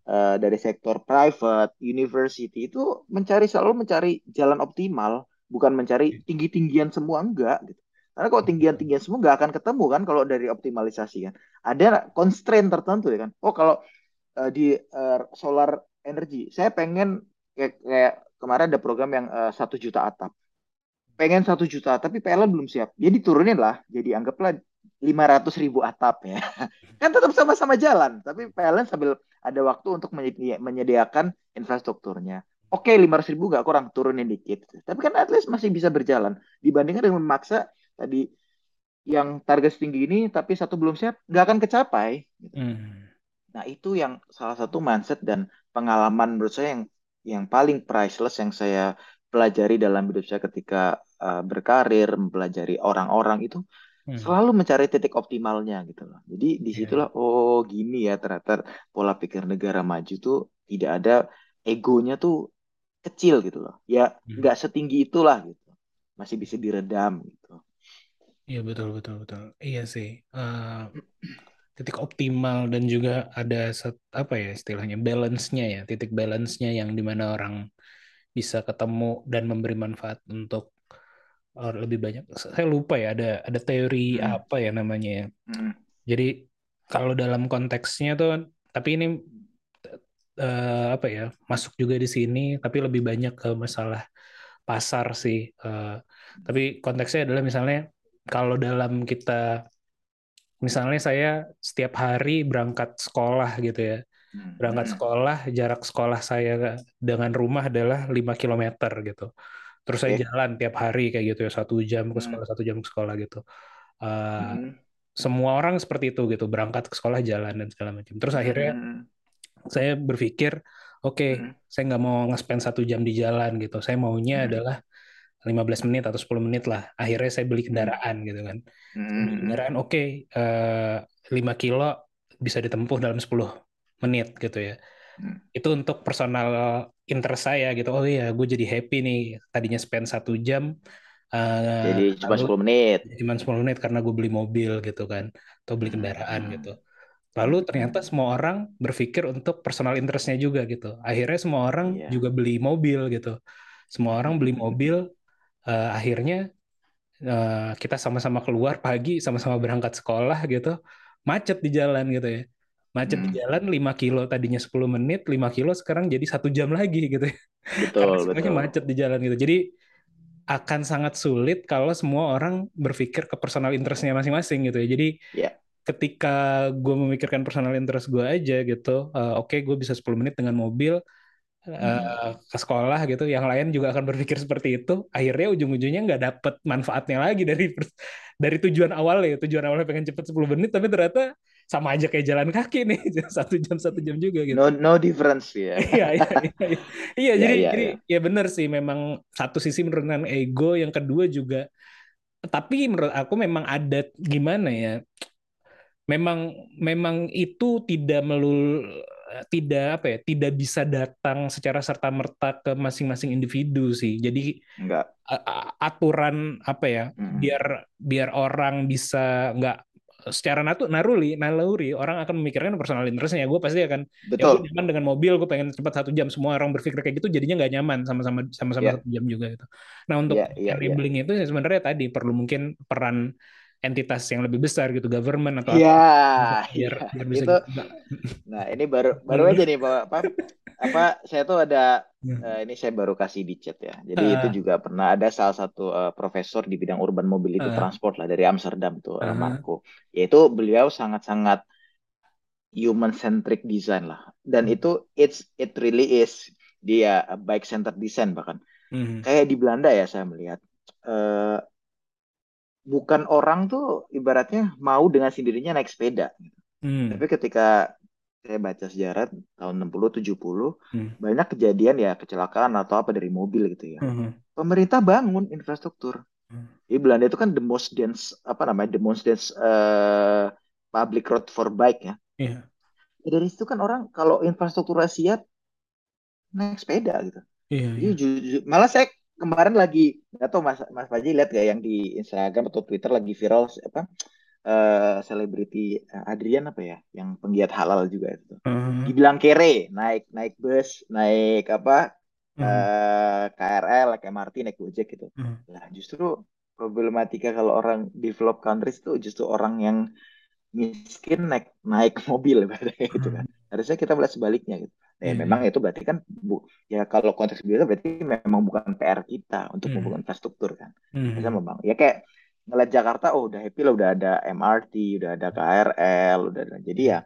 eh, dari sektor private university itu mencari selalu mencari jalan optimal bukan mencari tinggi-tinggian semua enggak gitu. Karena kalau tinggian-tinggian semua nggak akan ketemu kan kalau dari optimalisasi kan. Ada constraint tertentu ya kan. Oh kalau eh, di eh, solar energy saya pengen kayak, kayak kemarin ada program yang satu juta atap pengen satu juta tapi PLN belum siap. Ya diturunin lah. Jadi anggaplah 500 ribu atap ya. Kan tetap sama-sama jalan tapi PLN sambil ada waktu untuk menyedi- menyediakan infrastrukturnya. Oke 500 ribu nggak kurang turunin dikit. Tapi kan at least masih bisa berjalan. Dibandingkan dengan memaksa tadi yang target setinggi ini tapi satu belum siap nggak akan kecapai. Gitu. Hmm. Nah, itu yang salah satu mindset dan pengalaman menurut saya yang yang paling priceless yang saya pelajari dalam hidup saya ketika uh, berkarir, mempelajari orang-orang itu Hmm. selalu mencari titik optimalnya gitu loh. Jadi di situlah oh gini ya ternyata pola pikir negara maju tuh tidak ada egonya tuh kecil gitu loh. Ya Hmm. nggak setinggi itulah gitu. Masih bisa diredam gitu. Iya betul betul betul. Iya sih. Eh, titik optimal dan juga ada set- apa ya istilahnya balance-nya ya, titik balance-nya yang di mana orang bisa ketemu dan memberi manfaat untuk eh, lebih banyak. Saya lupa ya ada ada teori Hmm. apa ya namanya ya. Mm. Jadi kalau dalam konteksnya tuh, tapi ini eh, apa ya masuk juga di sini, tapi lebih banyak ke masalah pasar sih. Eh, tapi konteksnya adalah misalnya kalau dalam kita, misalnya saya setiap hari berangkat sekolah gitu ya, Hmm. Berangkat Hmm. sekolah, jarak sekolah saya dengan rumah adalah 5 km gitu. Terus saya jalan tiap hari kayak gitu ya, satu jam ke Hmm. sekolah, satu jam ke sekolah gitu. Eh, Hmm. semua orang seperti itu gitu, berangkat ke sekolah jalan dan segala macam. Terus akhirnya Hmm. saya berpikir, oke, Hmm. saya nggak mau nge-spend satu jam di jalan gitu. Saya maunya Hmm. adalah 15 menit atau 10 menit lah. Akhirnya saya beli Hmm. kendaraan gitu kan. Hmm. kendaraan, oke, eh, 5 kilo bisa ditempuh dalam 10 menit gitu ya. Hmm. Itu untuk personal interest saya gitu. Oh iya, gue jadi happy nih. Tadinya spend satu jam, eh, Jadi cuma lalu 10 menit. cuma 10 menit karena gue beli mobil gitu kan. Atau beli Hmm. kendaraan Hmm. gitu. Lalu Hmm. ternyata semua orang berpikir untuk personal interestnya juga gitu. Akhirnya semua orang Iya. juga beli mobil gitu. Semua orang beli mobil. eh, akhirnya eh, kita sama-sama keluar pagi, sama-sama berangkat sekolah gitu. Macet di jalan gitu ya. Macet di Hmm. jalan 5 kilo tadinya 10 menit, 5 kilo sekarang jadi satu jam lagi gitu ya. Karena Betul, semuanya betul. macet di jalan gitu. Jadi akan sangat sulit kalau semua orang berpikir ke personal interestnya masing-masing gitu ya. Jadi Ya. ketika gue memikirkan personal interest gue aja gitu, eh, oke gue bisa 10 menit dengan mobil Hmm. eh, ke sekolah gitu, yang lain juga akan berpikir seperti itu. Akhirnya ujung-ujungnya nggak dapet manfaatnya lagi dari dari tujuan awalnya. Tujuan awalnya pengen cepet 10 menit, tapi ternyata sama aja kayak jalan kaki nih, satu jam satu jam juga gitu. No no difference ya. Iya, iya, iya, iya. Iya, Ya, jadi ya, jadi ya. ya benar sih memang satu sisi menurunkan ego, yang kedua juga tapi menurut aku memang ada gimana ya? Memang memang itu tidak melul tidak apa ya, tidak bisa datang secara serta-merta ke masing-masing individu sih. Jadi Enggak. aturan apa ya, Mm-mm. biar biar orang bisa nggak secara natu naruli naluri orang akan memikirkan personal interestnya gue pasti akan ya Betul. nyaman dengan mobil gue pengen cepat satu jam semua orang berpikir kayak gitu jadinya nggak nyaman sama-sama sama-sama Ya. satu jam juga gitu nah untuk Ya, ya, ya. enabling itu ya sebenarnya tadi perlu mungkin peran entitas yang lebih besar gitu government atau Ya, apa biar ya. biar bisa Itu gitu. Nah, ini baru baru aja nih Pak apa apa saya tuh ada Hmm. eh, ini saya baru kasih di chat ya. Jadi Ah. itu juga pernah ada salah satu eh, profesor di bidang urban mobility Ah. transport lah dari Amsterdam tuh Ah. Marco. Yaitu beliau sangat-sangat human centric design lah. Dan Hmm. itu it's it really is dia bike centered design bahkan. Mhm. Kayak di Belanda ya saya melihat eh bukan orang tuh ibaratnya mau dengan sendirinya naik sepeda. Hmm. Tapi ketika saya baca sejarah tahun 60 70 Hmm. banyak kejadian ya kecelakaan atau apa dari mobil gitu ya. Mhm. Pemerintah bangun infrastruktur. Hmm. Di Belanda itu kan the most dense apa namanya the most dense eh, public road for bike ya. Iya. Ya, Dari situ kan orang kalau infrastruktur siap naik sepeda gitu. Iya, Jadi iya. ju- ju- malah saya kemarin lagi nggak tahu Mas Mas Faji lihat gak yang di Instagram atau Twitter lagi viral apa eh, selebriti eh, Adrian apa ya yang penggiat halal juga itu. Mhm. Dibilang kere, naik naik bus, naik apa Mhm. eh, KRL, naik MRT, naik Gojek gitu. Mhm. Nah, justru problematika kalau orang develop countries itu justru orang yang miskin naik naik mobil gitu kan. Harusnya kita melihat sebaliknya gitu. Ya Iya, memang itu berarti kan bu, ya kalau konteks biasa berarti memang bukan PR kita untuk Hmm. membangun infrastruktur kan. Mhm. Bisa memang ya kayak ngeliat Jakarta oh udah happy lah udah ada MRT, udah ada KRL, udah ada. Jadi ya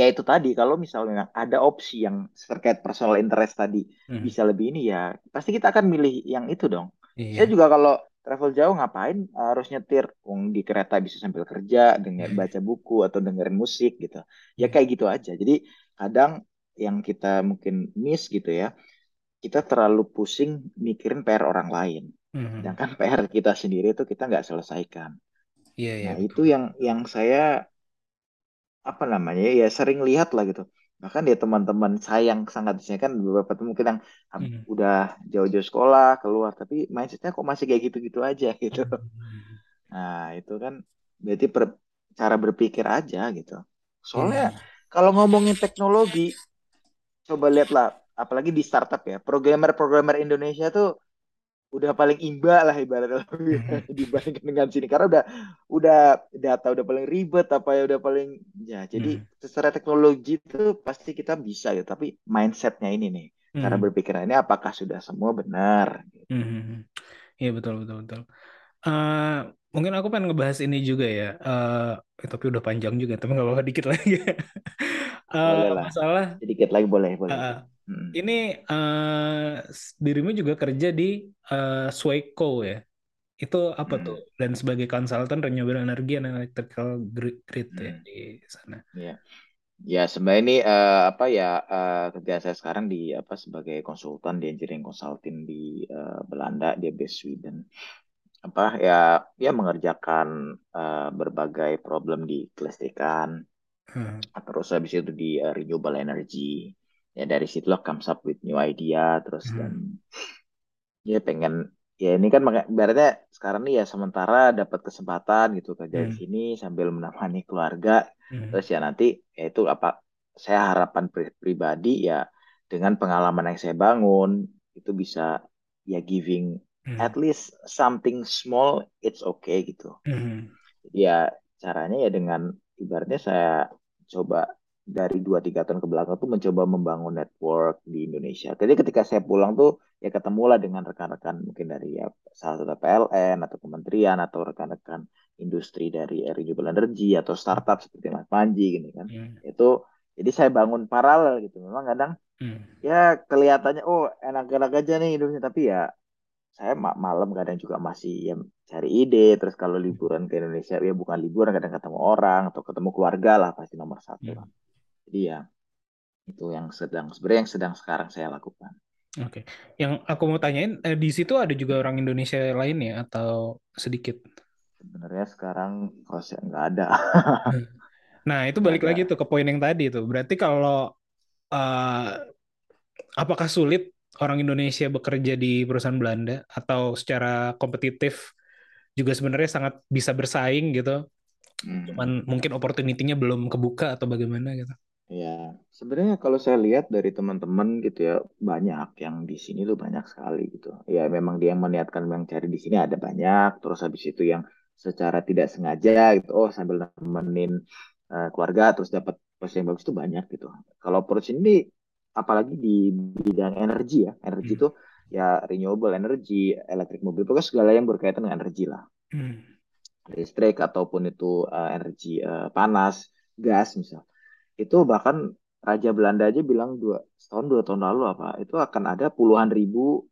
ya itu tadi kalau misalnya ada opsi yang terkait personal interest tadi Mhm. bisa lebih ini ya pasti kita akan milih yang itu dong. Iya. Saya juga kalau travel jauh ngapain harus nyetir? Wong di kereta bisa sambil kerja, denger Iya. baca buku atau dengerin musik gitu. Ya Iya. kayak gitu aja. Jadi kadang yang kita mungkin miss gitu ya, kita terlalu pusing mikirin PR orang lain. Mhm. Sedangkan PR kita sendiri itu kita nggak selesaikan. Iya, iya, Nah itu yang yang saya apa namanya ya sering lihat lah gitu. Bahkan ya teman-teman saya yang sangat di sini kan beberapa teman mungkin yang Mhm. udah jauh-jauh sekolah keluar tapi mindsetnya kok masih kayak gitu-gitu aja gitu. Mhm. Nah itu kan berarti per- cara berpikir aja gitu. Iya. Soalnya kalau ngomongin teknologi coba lihatlah apalagi di startup ya programmer-programmer Indonesia tuh udah paling imba lah ibaratnya Mhm. dibandingkan dengan sini karena udah udah data udah paling ribet apa ya udah paling ya jadi Mhm. secara teknologi itu pasti kita bisa gitu tapi mindsetnya ini nih cara Mhm. berpikir ini apakah sudah semua benar Mhm. Iya betul betul betul. Eh, mungkin aku pengen ngebahas ini juga ya. Eh, eh, tapi udah panjang juga, tapi nggak apa-apa dikit lagi. Eh, Boleh lah. masalah Sedikit lagi boleh, boleh. eh, Hmm. ini eh, s- dirimu juga kerja di eh, Swayco ya. Itu apa Hmm. tuh? Dan sebagai konsultan renewable energy and electrical grid, grid ya Hmm. di sana. Ya, ya sebenarnya ini eh, apa ya eh, kerja saya sekarang di apa sebagai konsultan di engineering consulting di eh, Belanda, di base Sweden. Apa ya ya mengerjakan eh, berbagai problem di kelistrikan, Hmm. terus habis itu di eh, renewable energy. Ya dari situlah comes up with new idea, terus Hmm. dan ya pengen ya ini kan ibaratnya sekarang nih ya sementara dapat kesempatan gitu kerja di Hmm. sini sambil menemani keluarga Hmm. terus ya nanti ya itu apa saya harapan pri- pribadi ya dengan pengalaman yang saya bangun itu bisa ya giving Hmm. at least something small it's okay gitu Hmm. ya caranya ya dengan ibaratnya saya coba dari dua tiga tahun ke belakang tuh mencoba membangun network di Indonesia. Jadi ketika saya pulang tuh ya ketemulah dengan rekan-rekan mungkin dari ya salah satu PLN atau kementerian atau rekan-rekan industri dari renewable energy atau startup seperti Mas Panji gini kan. Hmm. Itu jadi saya bangun paralel gitu. Memang kadang Hmm. ya kelihatannya oh enak-enak aja nih hidupnya tapi ya saya ma- malam kadang juga masih ya cari ide terus kalau liburan ke Indonesia ya bukan liburan kadang ketemu orang atau ketemu keluarga lah pasti nomor satu Hmm. lah jadi ya itu yang sedang sebenarnya yang sedang sekarang saya lakukan Oke, yang aku mau tanyain eh, di situ ada juga orang Indonesia lain ya atau sedikit? sebenarnya sekarang saya nggak ada Nah, itu balik ada lagi tuh ke poin yang tadi tuh. Berarti kalau eh, apakah sulit orang Indonesia bekerja di perusahaan Belanda atau secara kompetitif juga sebenarnya sangat bisa bersaing gitu? Hmm. Cuman mungkin opportunity-nya belum kebuka atau bagaimana gitu? Ya, sebenarnya kalau saya lihat dari teman-teman gitu ya, banyak yang di sini tuh banyak sekali gitu. Ya, memang dia yang meniatkan yang cari di sini ada banyak. Terus habis itu yang secara tidak sengaja gitu, oh sambil nemenin eh, keluarga terus dapat posisi yang bagus itu banyak gitu. Kalau approach ini apalagi di bidang energi ya, energi Hmm. itu ya renewable energy, electric mobil, pokoknya segala yang berkaitan dengan energi lah. Hmm. Listrik ataupun itu eh, energi eh, panas, gas misal itu bahkan Raja Belanda aja bilang dua setahun dua tahun lalu apa itu akan ada puluhan ribu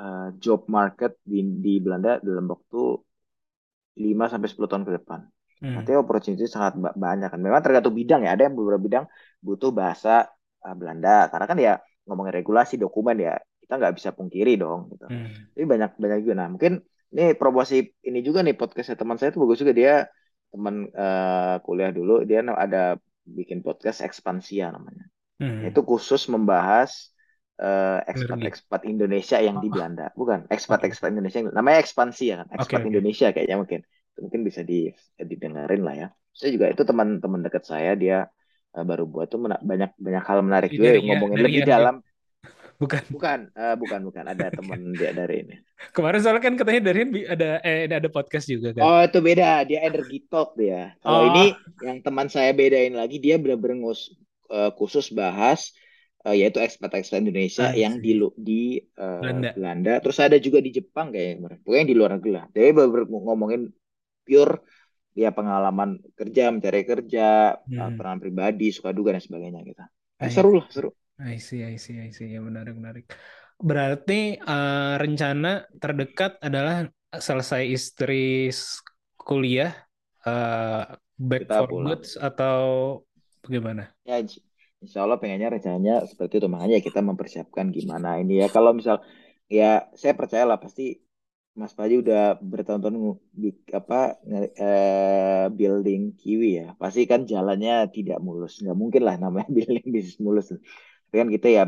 uh, job market di, di Belanda dalam waktu 5 sampai 10 tahun ke depan. Hmm. Artinya opportunity sangat ba- banyak kan. Memang tergantung bidang ya. Ada yang beberapa bidang butuh bahasa uh, Belanda karena kan ya ngomongin regulasi dokumen ya kita nggak bisa pungkiri dong gitu. Hmm. Tapi banyak banyak juga. Nah mungkin ini promosi ini juga nih podcastnya teman saya itu bagus juga dia teman uh, kuliah dulu dia ada bikin podcast Ekspansia namanya. Hmm. Itu khusus membahas eh, Energi. ekspat-ekspat Indonesia yang di Belanda. Bukan, ekspat-ekspat Indonesia. Namanya ekspansi ya kan. Ekspat oke. Indonesia kayaknya mungkin. Mungkin bisa di, didengarin lah ya. Saya juga itu teman-teman dekat saya dia eh, baru buat tuh banyak banyak hal menarik juga ya, ngomongin dari lebih ING. dalam. Bukan. Bukan, eh, bukan, bukan. Ada teman dia dari ini. Kemarin soalnya kan katanya dari bi- ada eh ada podcast juga kan. Oh, itu beda. Dia energy talk dia. Kalau Oh, ini yang teman saya bedain lagi, dia benar-benar ngus- eh, khusus bahas eh, yaitu ekspat-ekspat Indonesia I yang di di eh, Belanda. Belanda. Terus ada juga di Jepang kayaknya. Pokoknya di luar negeri lah. Dia benar-benar ngomongin pure dia pengalaman kerja, mencari kerja, eh, Hmm. pengalaman pribadi, suka duka dan sebagainya gitu. Eh, seru lah, seru. I see, I see, I see. Ya menarik, menarik. Berarti eh, rencana terdekat adalah selesai istri kuliah, eh, back Kita for pulang. goods atau bagaimana? Ya, insya insya Allah pengennya rencananya seperti itu. Makanya kita mempersiapkan gimana ini ya. Kalau misal ya saya percaya lah pasti Mas Paji udah ngu- bi- apa nge- eh, building Kiwi ya. Pasti kan jalannya tidak mulus. Nggak mungkin lah namanya building bisnis mulus. Tapi kan kita ya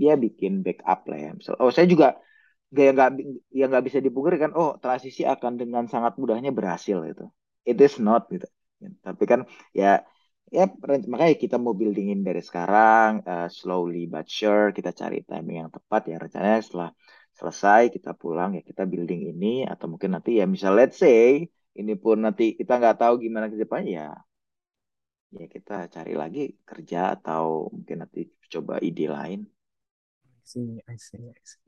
dia bikin backup lah ya. Misal, oh saya juga nggak nggak ya nggak bisa dipungkiri kan. Oh transisi akan dengan sangat mudahnya berhasil gitu. It is not gitu. Tapi kan ya ya makanya kita mau buildingin dari sekarang eh, slowly but sure kita cari timing yang tepat ya rencananya setelah selesai kita pulang ya kita building ini atau mungkin nanti ya misal let's say ini pun nanti kita nggak tahu gimana ke depannya ya ya kita cari lagi kerja atau mungkin nanti coba ide lain I see, I see, I see.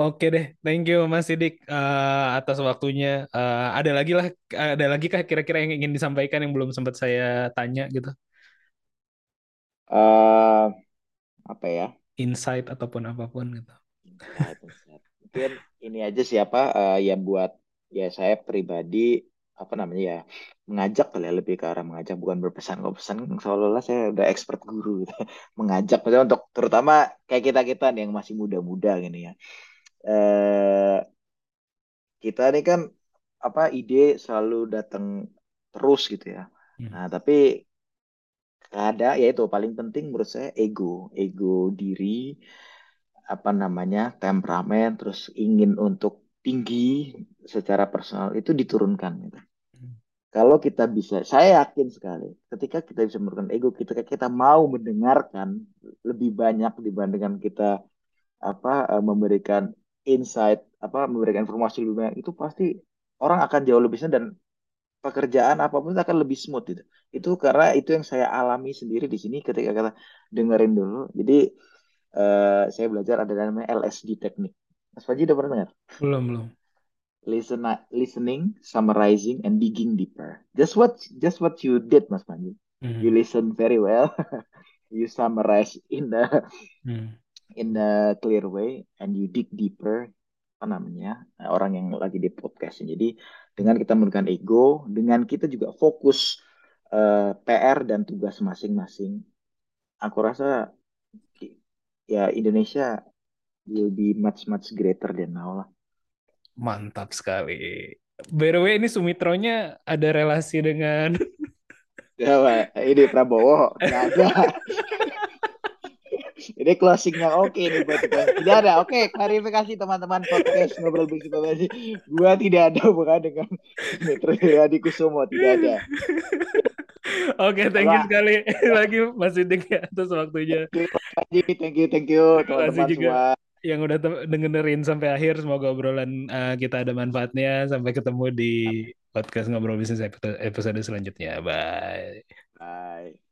Oke deh, thank you Mas Sidik eh, atas waktunya. Eh, ada lagi lah, ada lagi kah kira-kira yang ingin disampaikan yang belum sempat saya tanya gitu? eh apa ya? Insight ataupun apa pun gitu. Insight. Mungkin ini aja siapa eh, ya buat ya saya pribadi apa namanya ya mengajak kali ya lebih ke arah mengajak bukan berpesan kalau pesan seolah-olah saya udah expert guru gitu. mengajak maksudnya untuk terutama kayak kita kita nih yang masih muda-muda gini ya eh kita ini kan apa ide selalu datang terus gitu ya Hmm. nah tapi ada ya itu paling penting menurut saya ego ego diri apa namanya temperamen terus ingin untuk tinggi secara personal itu diturunkan gitu. Hmm. Kalau kita bisa, saya yakin sekali, ketika kita bisa menurunkan ego, ketika kita mau mendengarkan lebih banyak dibandingkan kita apa eh, memberikan insight, apa memberikan informasi lebih banyak, itu pasti orang akan jauh lebih senang dan pekerjaan apa pun itu akan lebih smooth gitu. Itu karena itu yang saya alami sendiri di sini ketika kita dengerin dulu. Jadi eh, saya belajar ada namanya LSD teknik. Mas Faji udah pernah dengar? Belum, belum. Listen, listening, summarizing, and digging deeper. Just what just what you did, Mas Panji. Hmm. You listen very well. you summarize in the Hmm. in a clear way, and you dig deeper. Apa namanya? Orang yang lagi di podcast. Jadi dengan kita menggunakan ego, dengan kita juga fokus eh, PR dan tugas masing-masing, aku rasa ya Indonesia will be much much greater than now lah. Mantap sekali. By the way, ini Sumitronya ada relasi dengan Ya, Pak. ini Prabowo nggak ada. Ini closingnya oke nih buat kita. Tidak ada. Oke, klarifikasi teman-teman podcast ngobrol bisnis. Gua tidak ada hubungan dengan Metro Yadi Kusumo, tidak ada. Oke, thank you sekali lagi Mas Sidik ya, atas waktunya. Thank you, thank you, thank you Terima kasih juga. semua. Yang udah dengerin sampai akhir, semoga obrolan uh, kita ada manfaatnya. Sampai ketemu di podcast Ngobrol Bisnis episode selanjutnya. Bye. Bye.